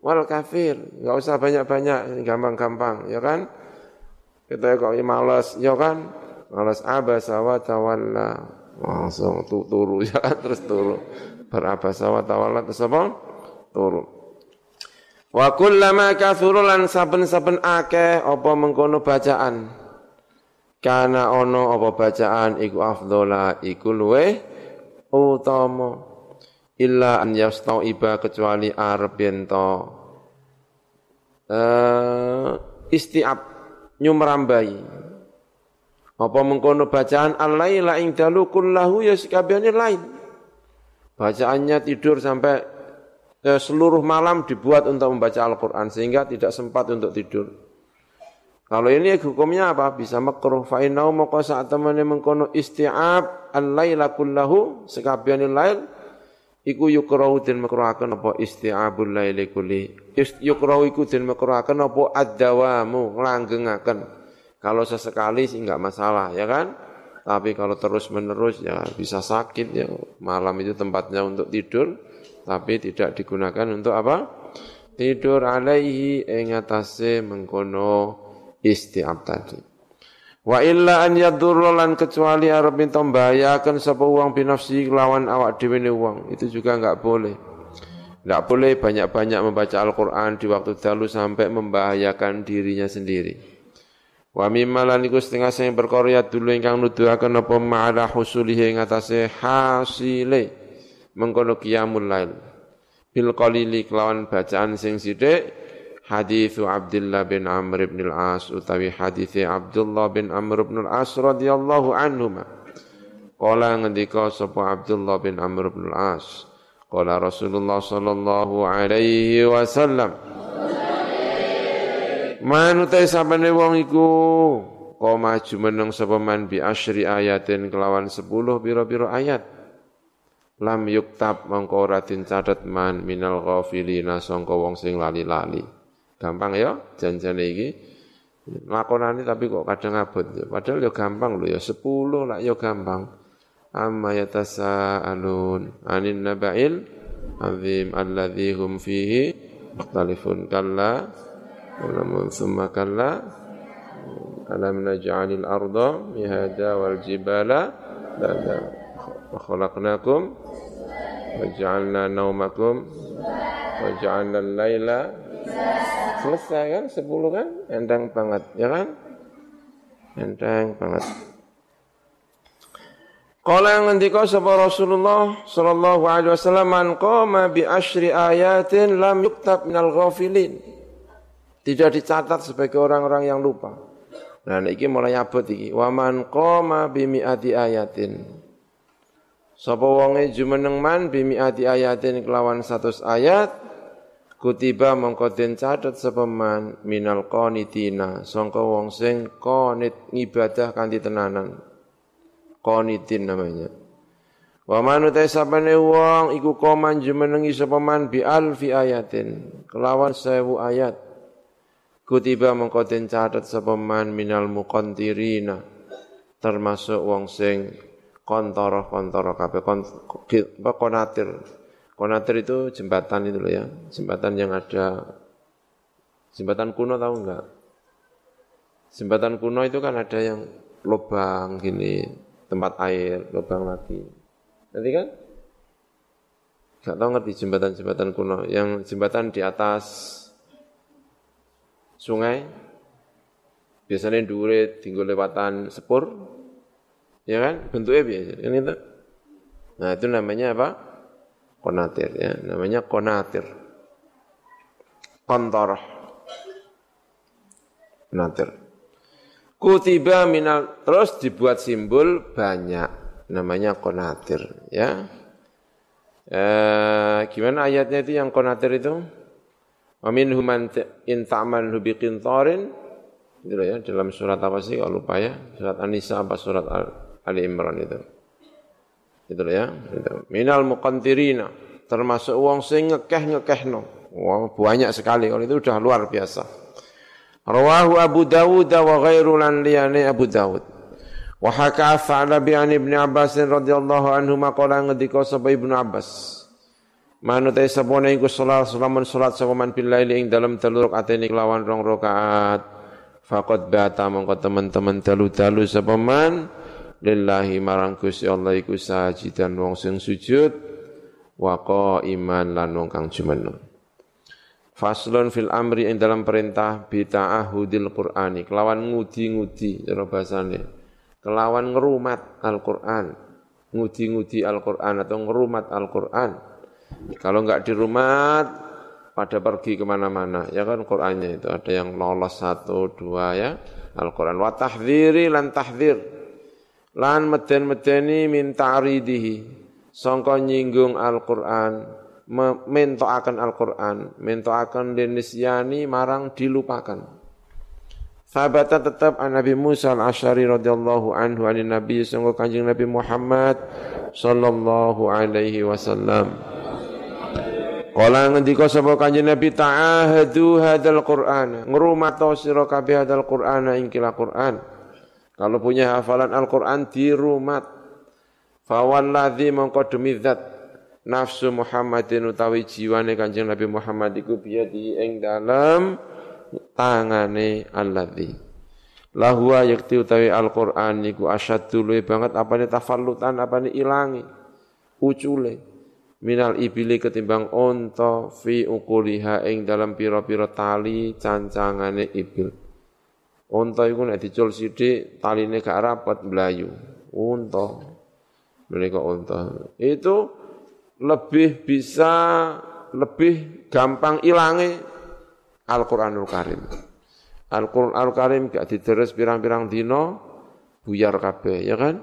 wal kafir. Nggak usah banyak-banyak gampang-gampang. Ya kan? Kita kok malas ya kan? Malas abasa wa tawalla. Langsung turu ya kan? Terus turu. Berabasa wa tawalla terus apa? Turu. Wa kullama kathuru lan saben-saben akeh apa mengkono bacaan Kana ono apa bacaan iku afdola iku luwe utama. Illa an iba kecuali arep uh, istiab nyumrambai. Apa mengkono bacaan al-laila ing dalu kullahu ya sekabehane lain. Bacaannya tidur sampai eh, seluruh malam dibuat untuk membaca Al-Qur'an sehingga tidak sempat untuk tidur kalau ini hukumnya apa? Bisa makruh. Fa innau maka saat temane mengkono isti'ab al-laila kullahu sekabian lail iku yukrahu den makruhaken apa isti'abul laili kulli. Yukrahu iku den makruhaken apa ad-dawamu nglanggengaken. Kalau sesekali sih enggak masalah, ya kan? Tapi kalau terus-menerus ya bisa sakit ya. Malam itu tempatnya untuk tidur, tapi tidak digunakan untuk apa? Tidur alaihi ing atase mengkono istiab tadi. Wa illa an yadurra lan kecuali arep minta mbahayaken sapa wong binafsi lawan awak dhewe wong. Itu juga enggak boleh. Enggak boleh banyak-banyak membaca Al-Qur'an di waktu dalu sampai membahayakan dirinya sendiri. Wa mimma lan iku setengah sing perkara dulu ingkang nuduhaken apa ma'ala husulihi ing atase hasile mengkono qiyamul lail. Bil qalili kelawan bacaan sing sithik hadis Abdullah bin Amr bin Al-As utawi hadis Abdullah bin Amr bin Al-As radhiyallahu anhuma. Qala ngendika sapa Abdullah bin Amr bin Al-As. Qala Rasulullah sallallahu alaihi wasallam. Manutai sabane wong iku koma jumeneng sapa man bi asyri ayatin kelawan 10 pira-pira ayat. Lam yuktab mongko ora man minal ghafilina sangka wong sing lali-lali. Gampang ya janjane iki. Lakonane tapi kok kadang abot. Padahal ya gampang lho ya 10 lah ya gampang. Amma yatasaalun anin naba'il azim alladzi hum fihi mukhtalifun kalla walamun summa kalla alam naj'alil arda mihada wal jibala lada wa khalaqnakum wa ja'alna naumakum wa al-laila Selesai kan, sepuluh kan, enteng banget, ya kan? Enteng banget. Qala ngendika sapa Rasulullah sallallahu alaihi wasallam man qama bi asyri ayatin lam yuktab minal ghafilin. Tidak dicatat sebagai orang-orang yang lupa. Nah iki mulai abot iki. Wa man qama bi mi'ati ayatin. Sapa wonge jumeneng man bi mi'ati ayatin kelawan 100 ayat kutiba mongko den catet sapa man minal qanitina sangka wong sing qanit ngibadah kanthi tenanan qanitin namanya. Wa man utai sabane wong iku koman jumenengi sapa man bi alfi ayatin kelawan sewu ayat. Kutiba mengko den catet sapa man minal muqantirina termasuk wong sing kontoro-kontoro kabeh kon, konatir. Konatir itu jembatan itu loh ya, jembatan yang ada jembatan kuno tahu enggak? Jembatan kuno itu kan ada yang lubang gini, tempat air, lubang lagi. Nanti kan? Gak tahu ngerti jembatan-jembatan kuno. Yang jembatan di atas sungai, biasanya dure tinggal lewatan sepur, ya kan? Bentuknya biasa, kan itu. Nah itu namanya apa? Konatir, ya. Namanya konatir. Kontor. Konatir. Kutiba minal terus dibuat simbol banyak namanya konatir ya. Eh, gimana ayatnya itu yang konatir itu? Amin human in ta'man hubi qintarin itu ya dalam surat apa sih kalau lupa ya surat An-Nisa apa surat Ali Imran itu itu ya itu. minal muqantirina termasuk wong sing ngekeh ngekehno wah banyak sekali kalau itu sudah luar biasa Rawahu Abu Dawud wa ghairu lan liyane Abu Dawud. Wa haka Tha'labi an Ibnu Abbas radhiyallahu anhu maqala ngendika sapa Ibnu Abbas. Manut ay sabone iku salat salamun salat sapa man bil laili ing dalem telu rakaat kelawan rong rakaat. Faqad bata mongko teman-teman dalu-dalu sapa man lillahi marang Gusti Allah iku sajidan wong sing sujud wa iman lan wong kang jumeneng. Faslun fil amri yang dalam perintah bita'ahudil Qur'ani. Kelawan ngudi-ngudi, cara bahasanya. Kelawan ngerumat Al-Qur'an. Ngudi-ngudi Al-Qur'an atau ngerumat Al-Qur'an. Kalau enggak dirumat, pada pergi ke mana-mana. Ya kan Qur'annya itu. Ada yang lolos satu, dua ya. Al-Qur'an. Wa tahdhiri lan tahdhir. Lan meden-medeni min ta'ridihi. Songko nyinggung Al-Qur'an mentoakan Al-Quran, mentoakan dinisyani marang dilupakan. Sahabatnya tetap an Nabi Musa al-Ashari radhiyallahu anhu an Nabi sungguh kanjeng Nabi Muhammad sallallahu alaihi wasallam. Kala ngendika sapa kanjeng Nabi ta'ahadu hadzal Qur'an, ngrumato sira kabeh hadzal Qur'an ing Qur'an. Kalau punya hafalan Al-Qur'an dirumat. Fawalladzi mongko demi zat. Nafsu Muhammadin utawi jiwane Kanjeng Nabi Muhammad iku biyadi ing dalam tangane alladzi. Lahwa yakti utawi Al-Qur'an niku asyaddu luwe banget apane tafallutan apane ilangi ucule. Minal ibili ketimbang onto fi ukuliha ing dalam pira-pira tali cancangane ibil Unta iku nek dicul sithik taline gak rapat mlayu unta mereka unta itu lebih bisa lebih gampang ilangi Al-Qur'anul Karim. Al-Qur'anul Karim gak diterus pirang-pirang dino buyar kabeh ya kan?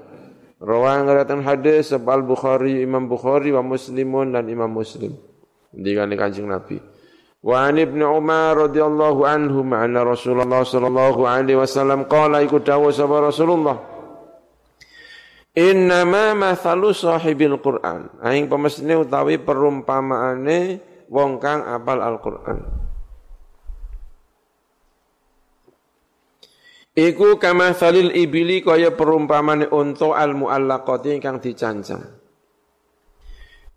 Rawang ngeriatan hadis sebal Bukhari, Imam Bukhari wa Muslimun dan Imam Muslim. Dikani Kanjeng Nabi. Wa an Ibnu Umar radhiyallahu anhu ma'ana Rasulullah sallallahu alaihi wasallam qala iku dawuh sapa Rasulullah Innama mathalu sahibil Qur'an. Aing pemesine utawi perumpamaane wong kang apal Al-Qur'an. Iku kama salil ibili kaya perumpamane unta al-muallaqati kang dicancang.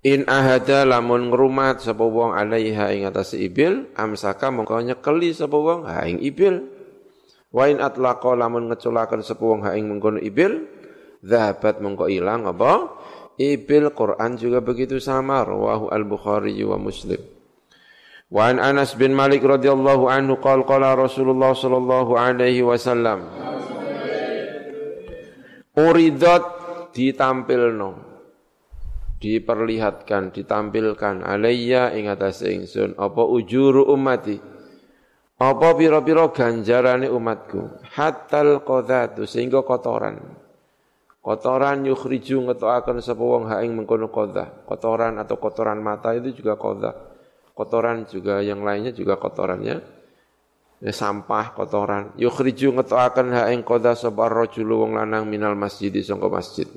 In ahada lamun ngrumat sapa wong alaiha ing atas ibil, amsaka mongko nyekeli sapa wong ha ing ibil. Wa in atlaqa lamun ngeculaken sapa wong ha ing ibil, Zahabat mengko ilang apa? Ibil Quran juga begitu sama rawahu al-Bukhari wa Muslim. Wa an Anas bin Malik radhiyallahu anhu qala qala Rasulullah sallallahu alaihi wasallam Uridat ditampilno diperlihatkan ditampilkan alayya ing atase ingsun. Apa ujuru ummati? Apa pira-pira ganjarane umatku? Hatal qadatu sehingga kotoran. Kotoran yukhriju ngetokaken sapa wong ha ing mengkono qadha. Kotoran atau kotoran mata itu juga qadha. Kotoran juga yang lainnya juga kotorannya ya, sampah kotoran. Yukhriju ngetokaken ha ing qadha rajul wong lanang minal masjid sangka masjid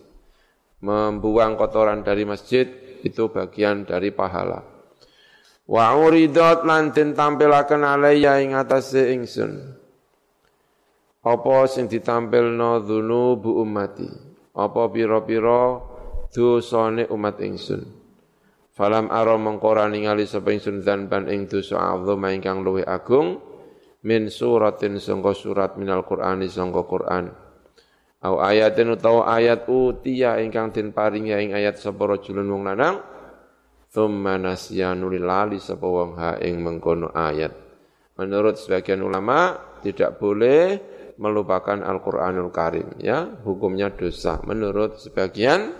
membuang kotoran dari masjid itu bagian dari pahala. Wa uridat lan den tampilaken alayya ing atase ingsun. Apa sing ditampilno dzunubu ummati? Apa pira-pira dosane umat ingsun? Falam ara mengkora ningali sapa ingsun dzanban ing dosa azama ingkang luwih agung min suratin sangka surat minal Qur'ani sangka Qur'an. Au ayatin utawa ayat utia ingkang den paringi ing ayat sapa rajulun wong lanang thumma nasyanu lali sapa wong ha ing mengkono ayat. Menurut sebagian ulama tidak boleh melupakan Al-Qur'anul Karim ya, hukumnya dosa. Menurut sebagian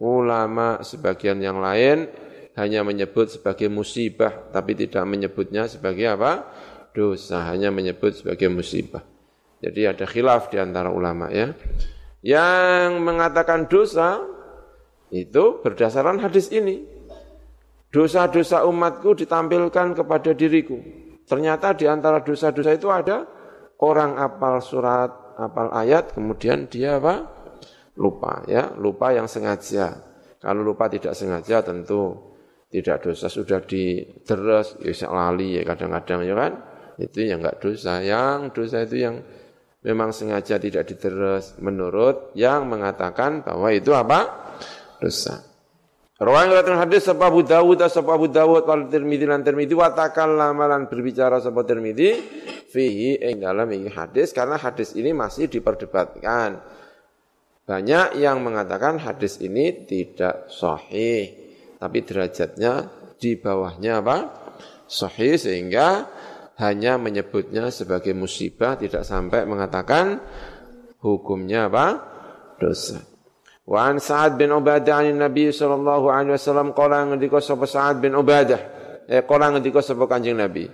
ulama sebagian yang lain hanya menyebut sebagai musibah tapi tidak menyebutnya sebagai apa? dosa, hanya menyebut sebagai musibah. Jadi ada khilaf di antara ulama ya. Yang mengatakan dosa itu berdasarkan hadis ini. Dosa-dosa umatku ditampilkan kepada diriku. Ternyata di antara dosa-dosa itu ada orang apal surat, apal ayat, kemudian dia apa? Lupa ya, lupa yang sengaja. Kalau lupa tidak sengaja tentu tidak dosa sudah dideres, ya lali ya kadang-kadang ya kan. Itu yang enggak dosa. Yang dosa itu yang memang sengaja tidak diterus menurut yang mengatakan bahwa itu apa? dosa. Rawan riwayat hadis sapa Abu Dawud sapa Abu Dawud wal Tirmidzi lan Tirmidzi wa takallama lan berbicara sapa Tirmidzi fihi ing dalam ini hadis karena hadis ini masih diperdebatkan. Banyak yang mengatakan hadis ini tidak sahih tapi derajatnya di bawahnya apa? Sahih sehingga hanya menyebutnya sebagai musibah tidak sampai mengatakan hukumnya apa? dosa. Wa an Sa'ad bin Ubadah an Nabi sallallahu alaihi wasallam qala ngendika sapa Sa'ad bin Ubadah eh qala ngendika sapa Kanjeng Nabi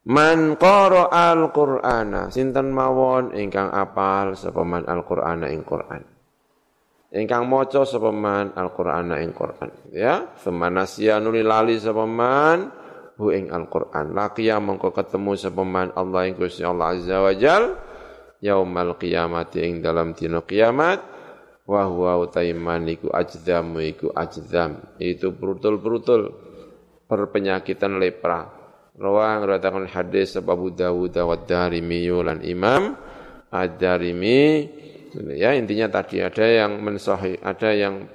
Man qara al-Qur'ana sinten mawon ingkang apal sapa man al-Qur'ana ing Qur'an. Ingkang maca sapa man al-Qur'ana ing Qur'an ya, semanasya nuli lali sapa man hu ing Al-Qur'an. Laqiya mongko ketemu sapa man Allah ing Gusti Allah Azza wa Jal yaumal qiyamati ing dalam dina kiamat wa huwa utaiman iku ajdam iku ajdam itu brutul-brutul perpenyakitan lepra rawang ratakan hadis sebab Abu Dawud wa Darimi lan Imam Ad-Darimi ya intinya tadi ada yang mensahih ada yang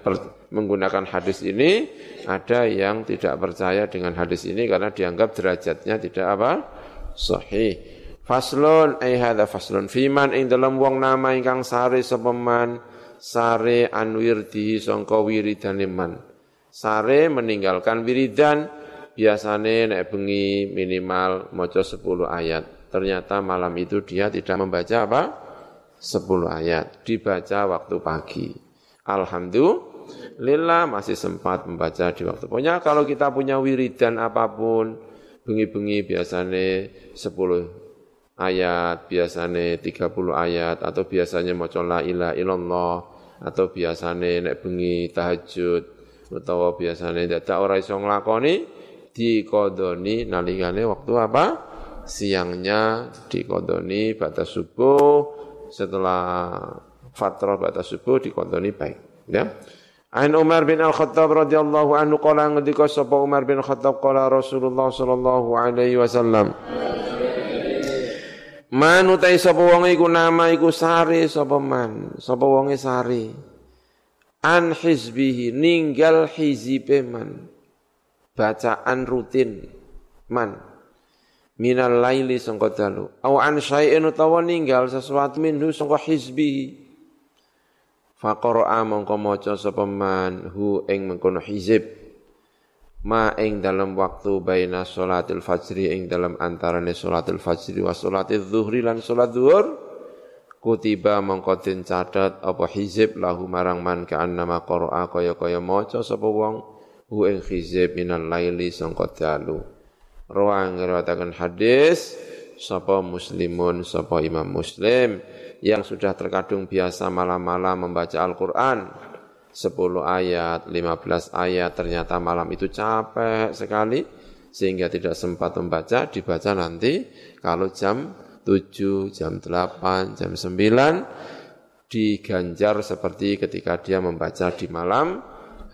menggunakan hadis ini, ada yang tidak percaya dengan hadis ini karena dianggap derajatnya tidak apa? sahih. Faslun ai hadza faslun fiman ing dalam wong nama ingkang sare sapa man sare anwirdi sangka wiridane. Sare meninggalkan wiridan biasane nek bengi minimal maca 10 ayat. Ternyata malam itu dia tidak membaca apa? 10 ayat, dibaca waktu pagi. Alhamdulillah Lillah masih sempat membaca di waktu. Pokoknya kalau kita punya wiridan apa pun, bengi-bengi biasanya 10 ayat, biasanya 30 ayat, atau biasanya mau la ilah ilallah, atau biasanya nek bengi tahajud, atau biasanya tidak orang iso nglakoni, dikodoni nalikane waktu apa? Siangnya dikodoni batas subuh, setelah fatrah batas subuh dikodoni baik. Ya. An Umar bin Al-Khattab radhiyallahu anhu qala ngendika sapa Umar bin Al-Khattab qala Rasulullah sallallahu alaihi wasallam Man utai sapa wong iku nama iku sari sapa man sapa wonge sari an hizbihi ninggal hizibe man bacaan rutin man minal laili sangka dalu. Au an syai'in utawa ninggal sesuatu minhu sangka hizbihi Faqara'a mongko maca sapa man hu ing mengkono hizib. Ma ing dalam waktu baina salatil fajri ing dalam antarane salatul fajri wa salatil zuhri lan salat zuhur kutiba mongko den catet apa hizib lahu marang man nama qara'a kaya-kaya maca sapa wong hu ing hizib minal laili sangka dalu rawang ngriwayataken hadis sapa muslimun sapa imam muslim yang sudah terkadung biasa malam-malam membaca Al-Qur'an. 10 ayat, 15 ayat ternyata malam itu capek sekali sehingga tidak sempat membaca dibaca nanti kalau jam 7, jam 8, jam 9 diganjar seperti ketika dia membaca di malam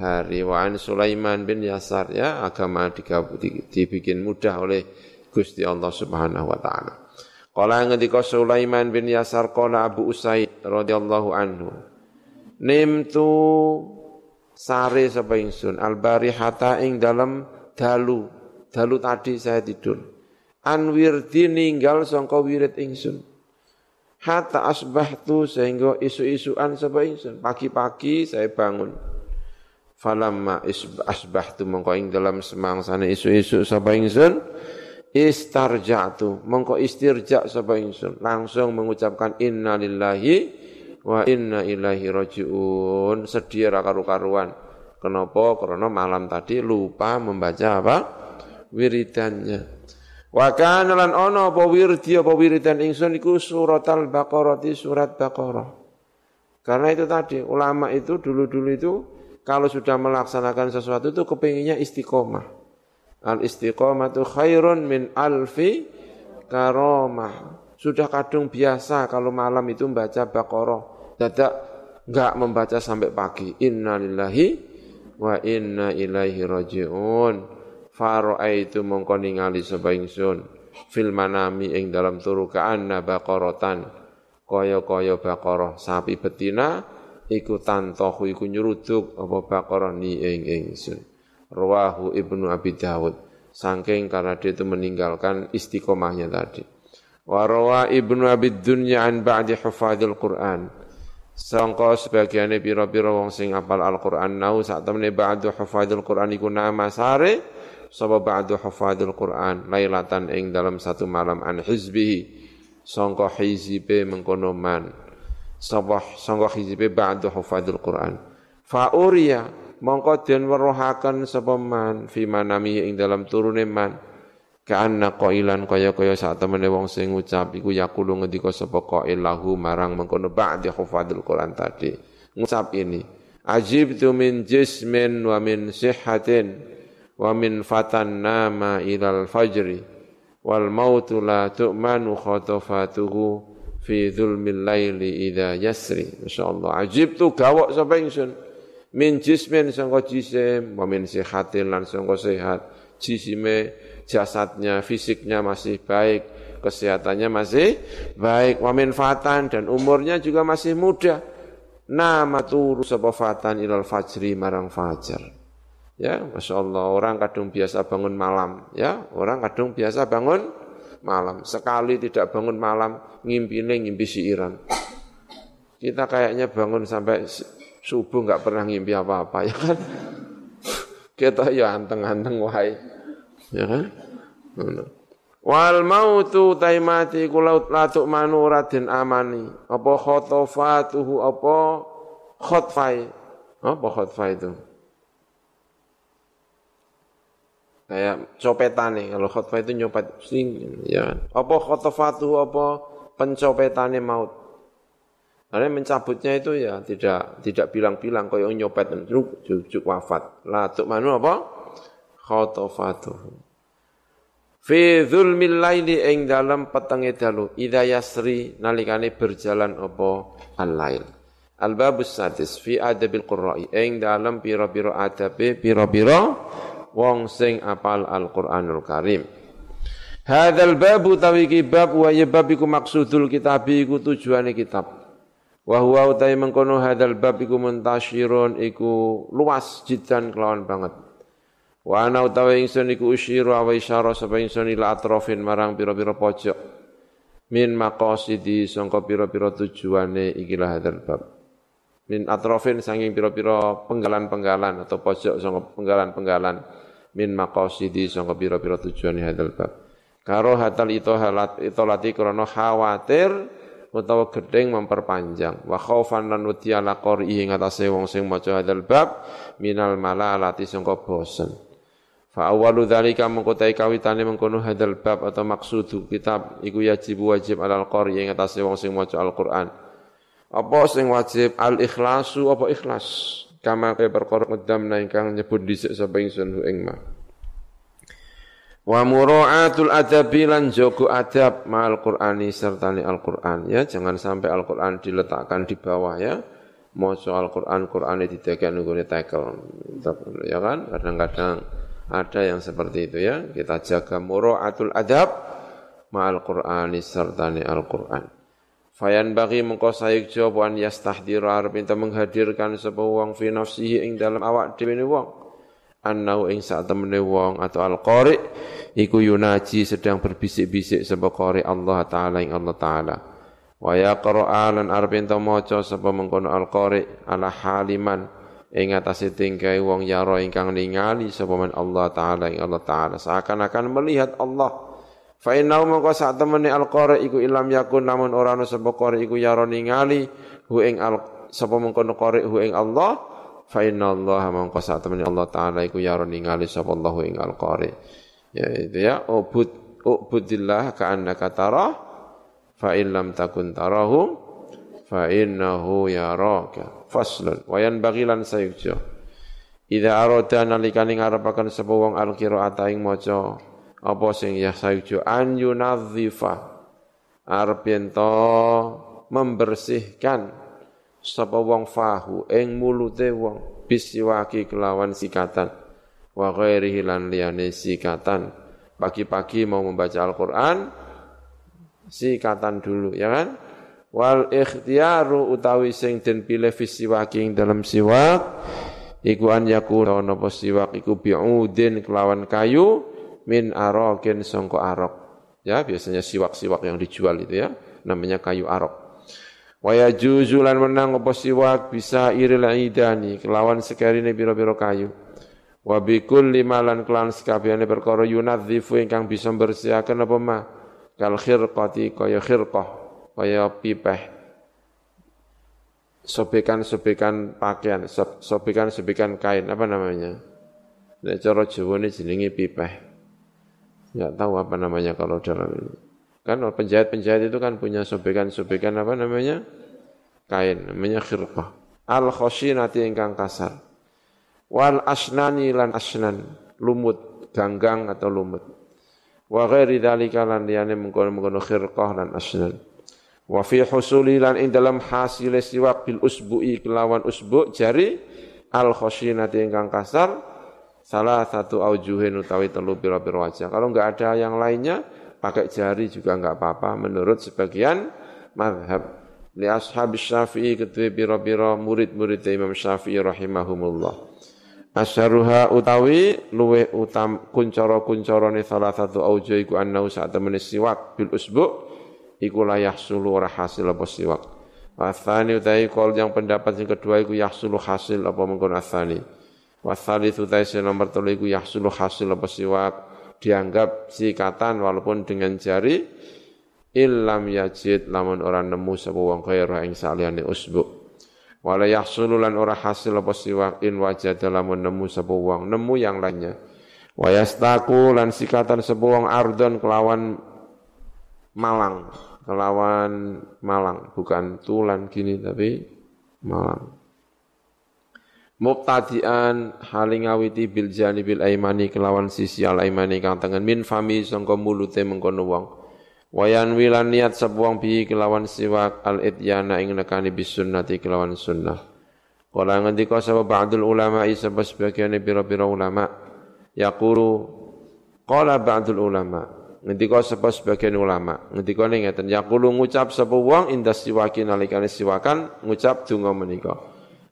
hari Wa'an Sulaiman bin Yasar ya agama dibikin mudah oleh Gusti Allah Subhanahu wa taala. Qala ngendika Sulaiman bin Yasar qala Abu Usaid radhiyallahu anhu. Nimtu sare sapa ingsun albarihata ing dalam dalu. Dalu tadi saya tidur an wirdi ninggal sangka wirid ingsun hatta asbahtu sehingga isu-isuan sapa ingsun pagi-pagi saya bangun falamma asbahtu mongko ing dalam semangsane isu-isu sapa ingsun istarja'tu mongko istirja sapa ingsun. Langsung mengucapkan inna lillahi wa inna ilaihi rajiun. Sedih ra karu-karuan. Kenapa? Karena malam tadi lupa membaca apa? Wiridannya. Wa kana lan ana apa wirdi apa wiridan ingsun iku surat al-Baqarah surat Baqarah. Karena itu tadi ulama itu dulu-dulu itu kalau sudah melaksanakan sesuatu itu kepinginnya istiqomah. Al istiqomah itu khairun min alfi karomah. Sudah kadung biasa kalau malam itu membaca Baqarah. Dadak enggak membaca sampai pagi. Inna lillahi wa inna ilaihi raji'un itu mongko ningali sapa ingsun fil manami ing dalam turu ka'anna baqaratan kaya-kaya baqarah sapi betina iku tantohu iku nyeruduk apa baqarah ni ing ingsun. Rawahu ibnu abi daud saking karena dia itu meninggalkan istiqomahnya tadi. Wa ibnu abi dunya an ba'di hufadil quran. Sangka sebagiannya pira-pira wong sing apal Al-Qur'an nau sak temene ba'du hufadil Qur'an iku nama sare sapa ba'du hafadil Qur'an lailatan ing dalam satu malam an hizbihi. Sangka hizibe mengkono man sapa sangka hizibe ba'du hafadil Qur'an. Fa uriya mongko den weruhaken sapa man fi manami ing dalam turune man. Ka'anna qailan kaya-kaya sak temene wong sing ngucap iku yaqulu ngendika sapa qail lahu marang mengkono ba'di hafadil Qur'an tadi. Ngucap ini ajibtu min jismin wa min sihhatin wa min fatan nama ilal fajri wal mautu la tu'manu khatafatuhu fi dhulmil laili idha yasri. Masyaallah ajib tu gawok sapa ingsun. Min jismin sangka jisim wa min sihatin lan sangka sehat. Jisime jasadnya fisiknya masih baik kesehatannya masih baik. Wa min fatan dan umurnya juga masih muda. Nama turu sapa fatan ilal fajri marang fajar. Ya, Masya Allah, orang kadung biasa bangun malam. Ya, orang kadung biasa bangun malam. Sekali tidak bangun malam, ngimpi ini ngimpi siiran. Kita kayaknya bangun sampai subuh nggak pernah ngimpi apa-apa, ya kan? Kita ya anteng-anteng wahai. Ya kan? Wal mautu taimati kulaut latuk amani. Apa khotofatuhu apa khotfai. Apa khotfai itu? Kayak copetan nih kalau khotbah itu nyopet sing ya apa khotofatu apa pencopetane maut? Karena mencabutnya itu ya tidak tidak bilang-bilang yang nyopet juk juk wafat. Lah tuh manu apa? Khotofatu fi dzulmil laili ing dalam petenge dalu idza yasri nalikane berjalan apa? Al-lail al-babus sadis fi adabil qurra'i ing dalam pira-pira adabe pira-pira wong sing apal Al-Qur'anul Karim. Hadzal babu tawiki bab wa ya bab iku maksudul kitab iku tujuane kitab. Wa huwa utai mengkono hadzal bab iku muntasyirun iku luas jidan kelawan banget. Wa ana utawi ingsun iku usyiru wa isyara sapa ingsun ila atrofin marang pira-pira pojok. Min maqasidi sangka pira-pira tujuane ikilah hadzal bab. Min atrofin sanging pira-pira penggalan-penggalan atau pojok sangka penggalan-penggalan min maqasidi sangka pira-pira tujuan hadal bab. Karo hatal itu halat itu lati krana khawatir utawa gedeng memperpanjang. Wa khaufan lan wedi ala qari ing atase wong sing maca hadzal bab minal malalati sangka bosen. Fa awwalu dzalika mengko ta kawitane mengkono hadzal bab atau maksudu kitab iku yajib wajib alal qari ing atase wong sing maca Al-Qur'an. Apa sing wajib? Al ikhlasu apa ikhlas kama kaya perkara ngedam ingkang nyebut dhisik sapa ingsun ing ma. Wa mura'atul adabi lan jogo adab ma'al Qur'ani sertani Al-Qur'an. Ya jangan sampai Al-Qur'an diletakkan di bawah ya. Maca Al-Qur'an Qur'ane ditekan nggone tackle ya kan? Kadang-kadang ada yang seperti itu ya. Kita jaga mura'atul adab ma'al Qur'ani sertani Al-Qur'an Fayan bagi mengko sayuk jawaban yastahdir arep. Minta menghadirkan sebuah wong fi nafsihi ing dalam awak dhewe wong. Annau ing sak temene wong atau al-qari iku yunaji sedang berbisik-bisik sapa qari Allah taala ing Allah taala. Wa yaqra lan arep ento maca sapa mengkono al-qari ala haliman ing atase tingkai wong yaro ingkang ningali sapa Allah taala ing Allah taala. Seakan-akan melihat Allah fa innahu mongko sak temene al-qari iku ilam yakun namun ora ana sapa qari iku yaro ningali hu ing al sapa mengkono qari hu ing Allah. Fa inna Allah mangko sak temene Allah taala iku ya ningali sapa Allah ing al-qari. Ya itu ya ubud ubudillah ka annaka tara fa in lam takun tarahu fa innahu yaraka faslun. Wa yanbaghi lan sayujo. Idza arada nalikane ngarepaken sapa wong al-qiraata ing maca apa sing ya sayujo an yunadzifa arep membersihkan sapa wong fahu ing mulute wong bisiwaki kelawan sikatan. Wa ghairihi lan liyane sikatan. Pagi-pagi mau membaca Al-Qur'an sikatan dulu ya kan? Wal ikhtiaru utawi sing den pilih ing dalam siwak iku an yakuna napa siwak iku bi'udin kelawan kayu min arokin sangka arok ya biasanya siwak-siwak yang dijual itu ya namanya kayu arok Wa yajuzu lan menang apa siwak bisa iril idani kelawan sekarine biro-biro kayu. Wa bikul limalan kelan sekabehane perkara yunadzifu ingkang bisa bersihaken apa ma kal khirqati kaya khirqah kaya pipeh sobekan-sobekan pakaian, sobekan-sobekan kain, apa namanya? Nek cara Jawa jenenge pipeh. Enggak tahu apa namanya kalau dalam ini. Kan penjahit-penjahit itu kan punya sobekan-sobekan apa namanya? Kain, namanya khirqah. Al khoshinati ingkang kasar. Wal asnani lan asnan, lumut, ganggang atau lumut. Wa ghairi dzalika lan liyane mengkono-mengkono khirqah lan asnan. Wa fi husuli lan ing dalam hasil siwak bil usbu'i kelawan usbu' jari al khoshinati ingkang kasar salah satu aujuhin utawi telu pira-pira wajah. Kalau enggak ada yang lainnya, pakai jari juga enggak apa-apa menurut sebagian madhab. Li ashab syafi'i ketui biro-biro murid-murid Imam Syafi'i rahimahumullah. Asyaruha utawi luwe utam kuncoro-kuncoro ni salah satu aujo iku annau saat temani siwak bil usbu iku la yahsulu ora hasil apa siwak. Wasani utai kol yang pendapat yang kedua iku yahsulu hasil apa mengkono asani. Wasali utai nomor telu iku yahsulu hasil apa siwak. Dianggap sikatan walaupun dengan jari illam yajid lamun ora nemu sapa wong khaira ing saliyane usbu. Wala yahsulu lan ora hasil apa siwak in wajada lamun nemu sapa wong nemu yang lainnya. Wa yastaku lan sikatan sapa wong ardon kelawan malang. Kelawan malang bukan tulan gini tapi malang Muqtadian haling ngawiti bil janibil aimani kelawan sisi al aimani kang tengen min fami sangka mulute mengkono wong. Wayan wilan niat sebuang bi kelawan siwak al ityana ing nekani bis sunnati kelawan sunnah. Kala ngendika sapa ba'dul ulama isa sebagian pira-pira ulama yaqulu qala ba'dul ulama ngendika sapa sebagian ulama ngendika ngeten yaqulu ngucap sapa wong indas siwakin nalikane siwakan ngucap donga menika.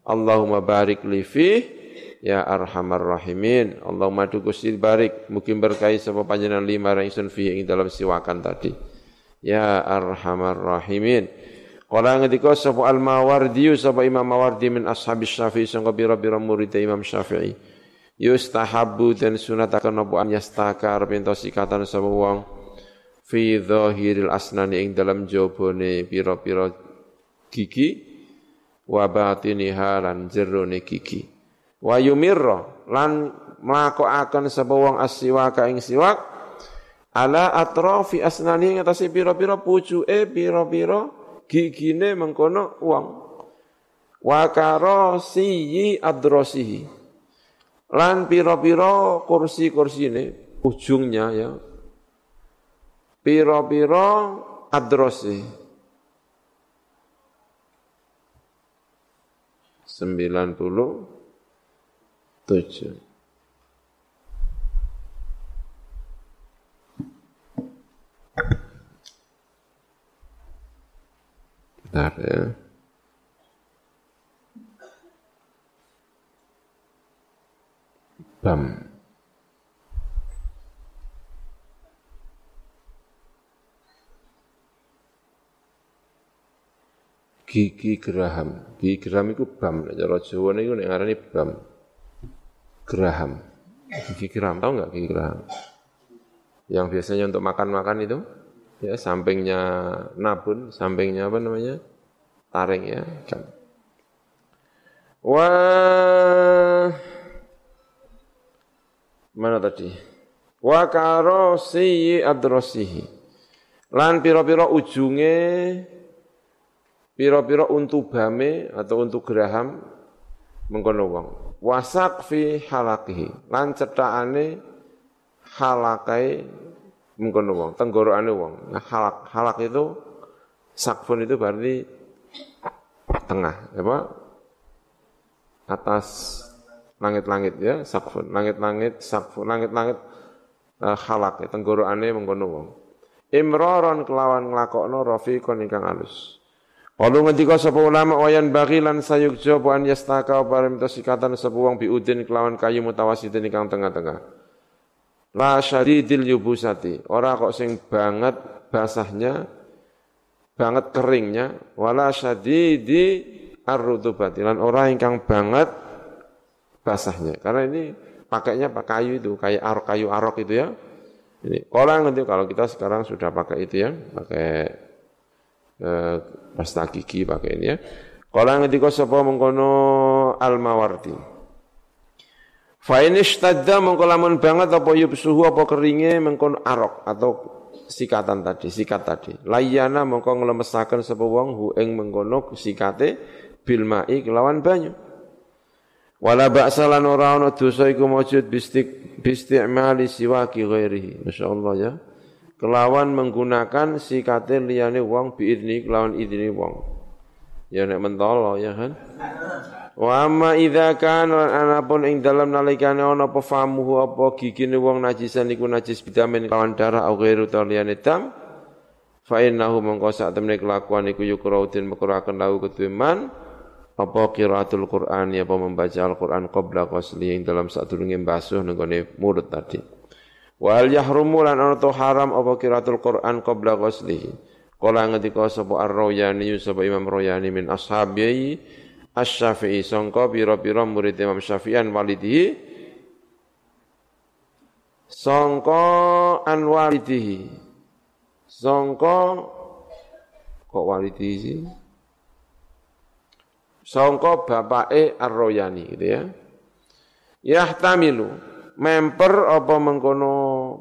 Allahumma barik li fi ya arhamar rahimin. Allahumma du Gusti barik mungkin berkahi sapa panjenengan lima ringsun fi ing dalam siwakan tadi. Ya arhamar rahimin. Qala ngendika sapa al-Mawardi sapa Imam Mawardi min ashabis Syafi'i sangka bira-bira murid Imam Syafi'i. Yustahabbu dan sunatakan apa an yastaka arep sikatan sapa wong fi dhahiril asnani ing dalam jabone pira-pira gigi wa batiniha lan jerone gigi. Wa yumirra lan mlakokaken sapa wong asiwaka ing siwak ala atrafi asnani ing atase pira-pira pucuke pira-pira gigine mengkono wong. Wa karasiyi adrasihi lan pira-pira kursi-kursine ujungnya ya pira-pira adrosi sembilan puluh tujuh. Bentar ya. Bam. Gigi geraham. Gigi geraham itu bam. Cara Jawa itu ngarani bam. Geraham. Gigi geraham, tahu nggak gigi geraham? Yang biasanya untuk makan-makan itu, ya sampingnya nabun, sampingnya apa namanya? Taring ya. Kan. Wah, mana tadi? Wa karosi adrosihi. Lan piro-piro ujunge piro-piro untuk bame atau untuk geraham mengkono wong. Wasak fi halakihi. Lan cetakane halakai mengkono wong, tenggorokane wong. Nah, halak halak itu sakfun itu berarti tengah, apa? Atas langit-langit ya, sakfun, langit-langit, sakfun, langit-langit uh, halak, ya, tenggorokane mengkono wong. Imroron kelawan nglakokno rafiqon ingkang alus. Walu ngendika sapa ulama wayan bagi lan sayukja apa an yastaka barem sikatan sapa wong biudin kelawan kayu mutawasitin ingkang tengah-tengah. La syadidil yubusati, ora kok sing banget basahnya, banget keringnya, wala syadidi arrutubati, lan ora ingkang banget basahnya. Karena ini pakainya pakai kayu itu, kayak arok kayu arok itu ya. Ini kalau nanti kalau kita sekarang sudah pakai itu ya, pakai pasta gigi pakai ini ya. Kalau ngendika sapa mengkono al-mawardi. Fa in ishtadda mengko lamun banget apa yubsuhu apa keringe mengkono arok atau sikatan tadi, sikat tadi. Layana mengko nglemesaken sapa wong hu ing mengkono sikate bil mai kelawan banyu. Wala ba'sa lan ora ana dosa iku maujud bistik bisti'mali siwaki ghairihi. Masyaallah ya kelawan menggunakan sikate liyane wong biidni kelawan idini wong. Ya nek mentolo ya kan. Wa amma idza kana anapun ing dalam nalikane ana apa famuhu apa gigine wong najisan iku najis bidamen kelawan darah au ghairu liyane dam fa innahu mongko sak temne kelakuan iku yukraudin mekuraken lahu ketuman apa qiraatul Qur'an ya apa membaca Al-Qur'an qabla qasli ing dalam sadurunge basuh nenggone mulut tadi. Wal yahrumu lan ana haram apa qiraatul Quran qabla ghuslihi. Kala ngendika sapa Ar-Royani sapa Imam Royani min ashabi Asy-Syafi'i sangka pira-pira murid Imam Syafi'an walidihi sangka an walidihi. Sangka kok walidihi sih? Sangka bapake Ar-Royani gitu ya. Yahtamilu memper apa mengkono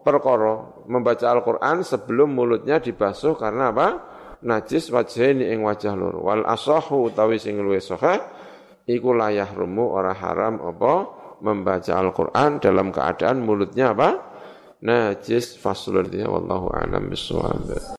perkara membaca Al-Qur'an sebelum mulutnya dibasuh karena apa? Najis wajah ini ing wajah lur. Wal asahu utawi sing luwih sahih iku layah rumu ora haram apa membaca Al-Qur'an dalam keadaan mulutnya apa? Najis faslun wallahu a'lam bissawab.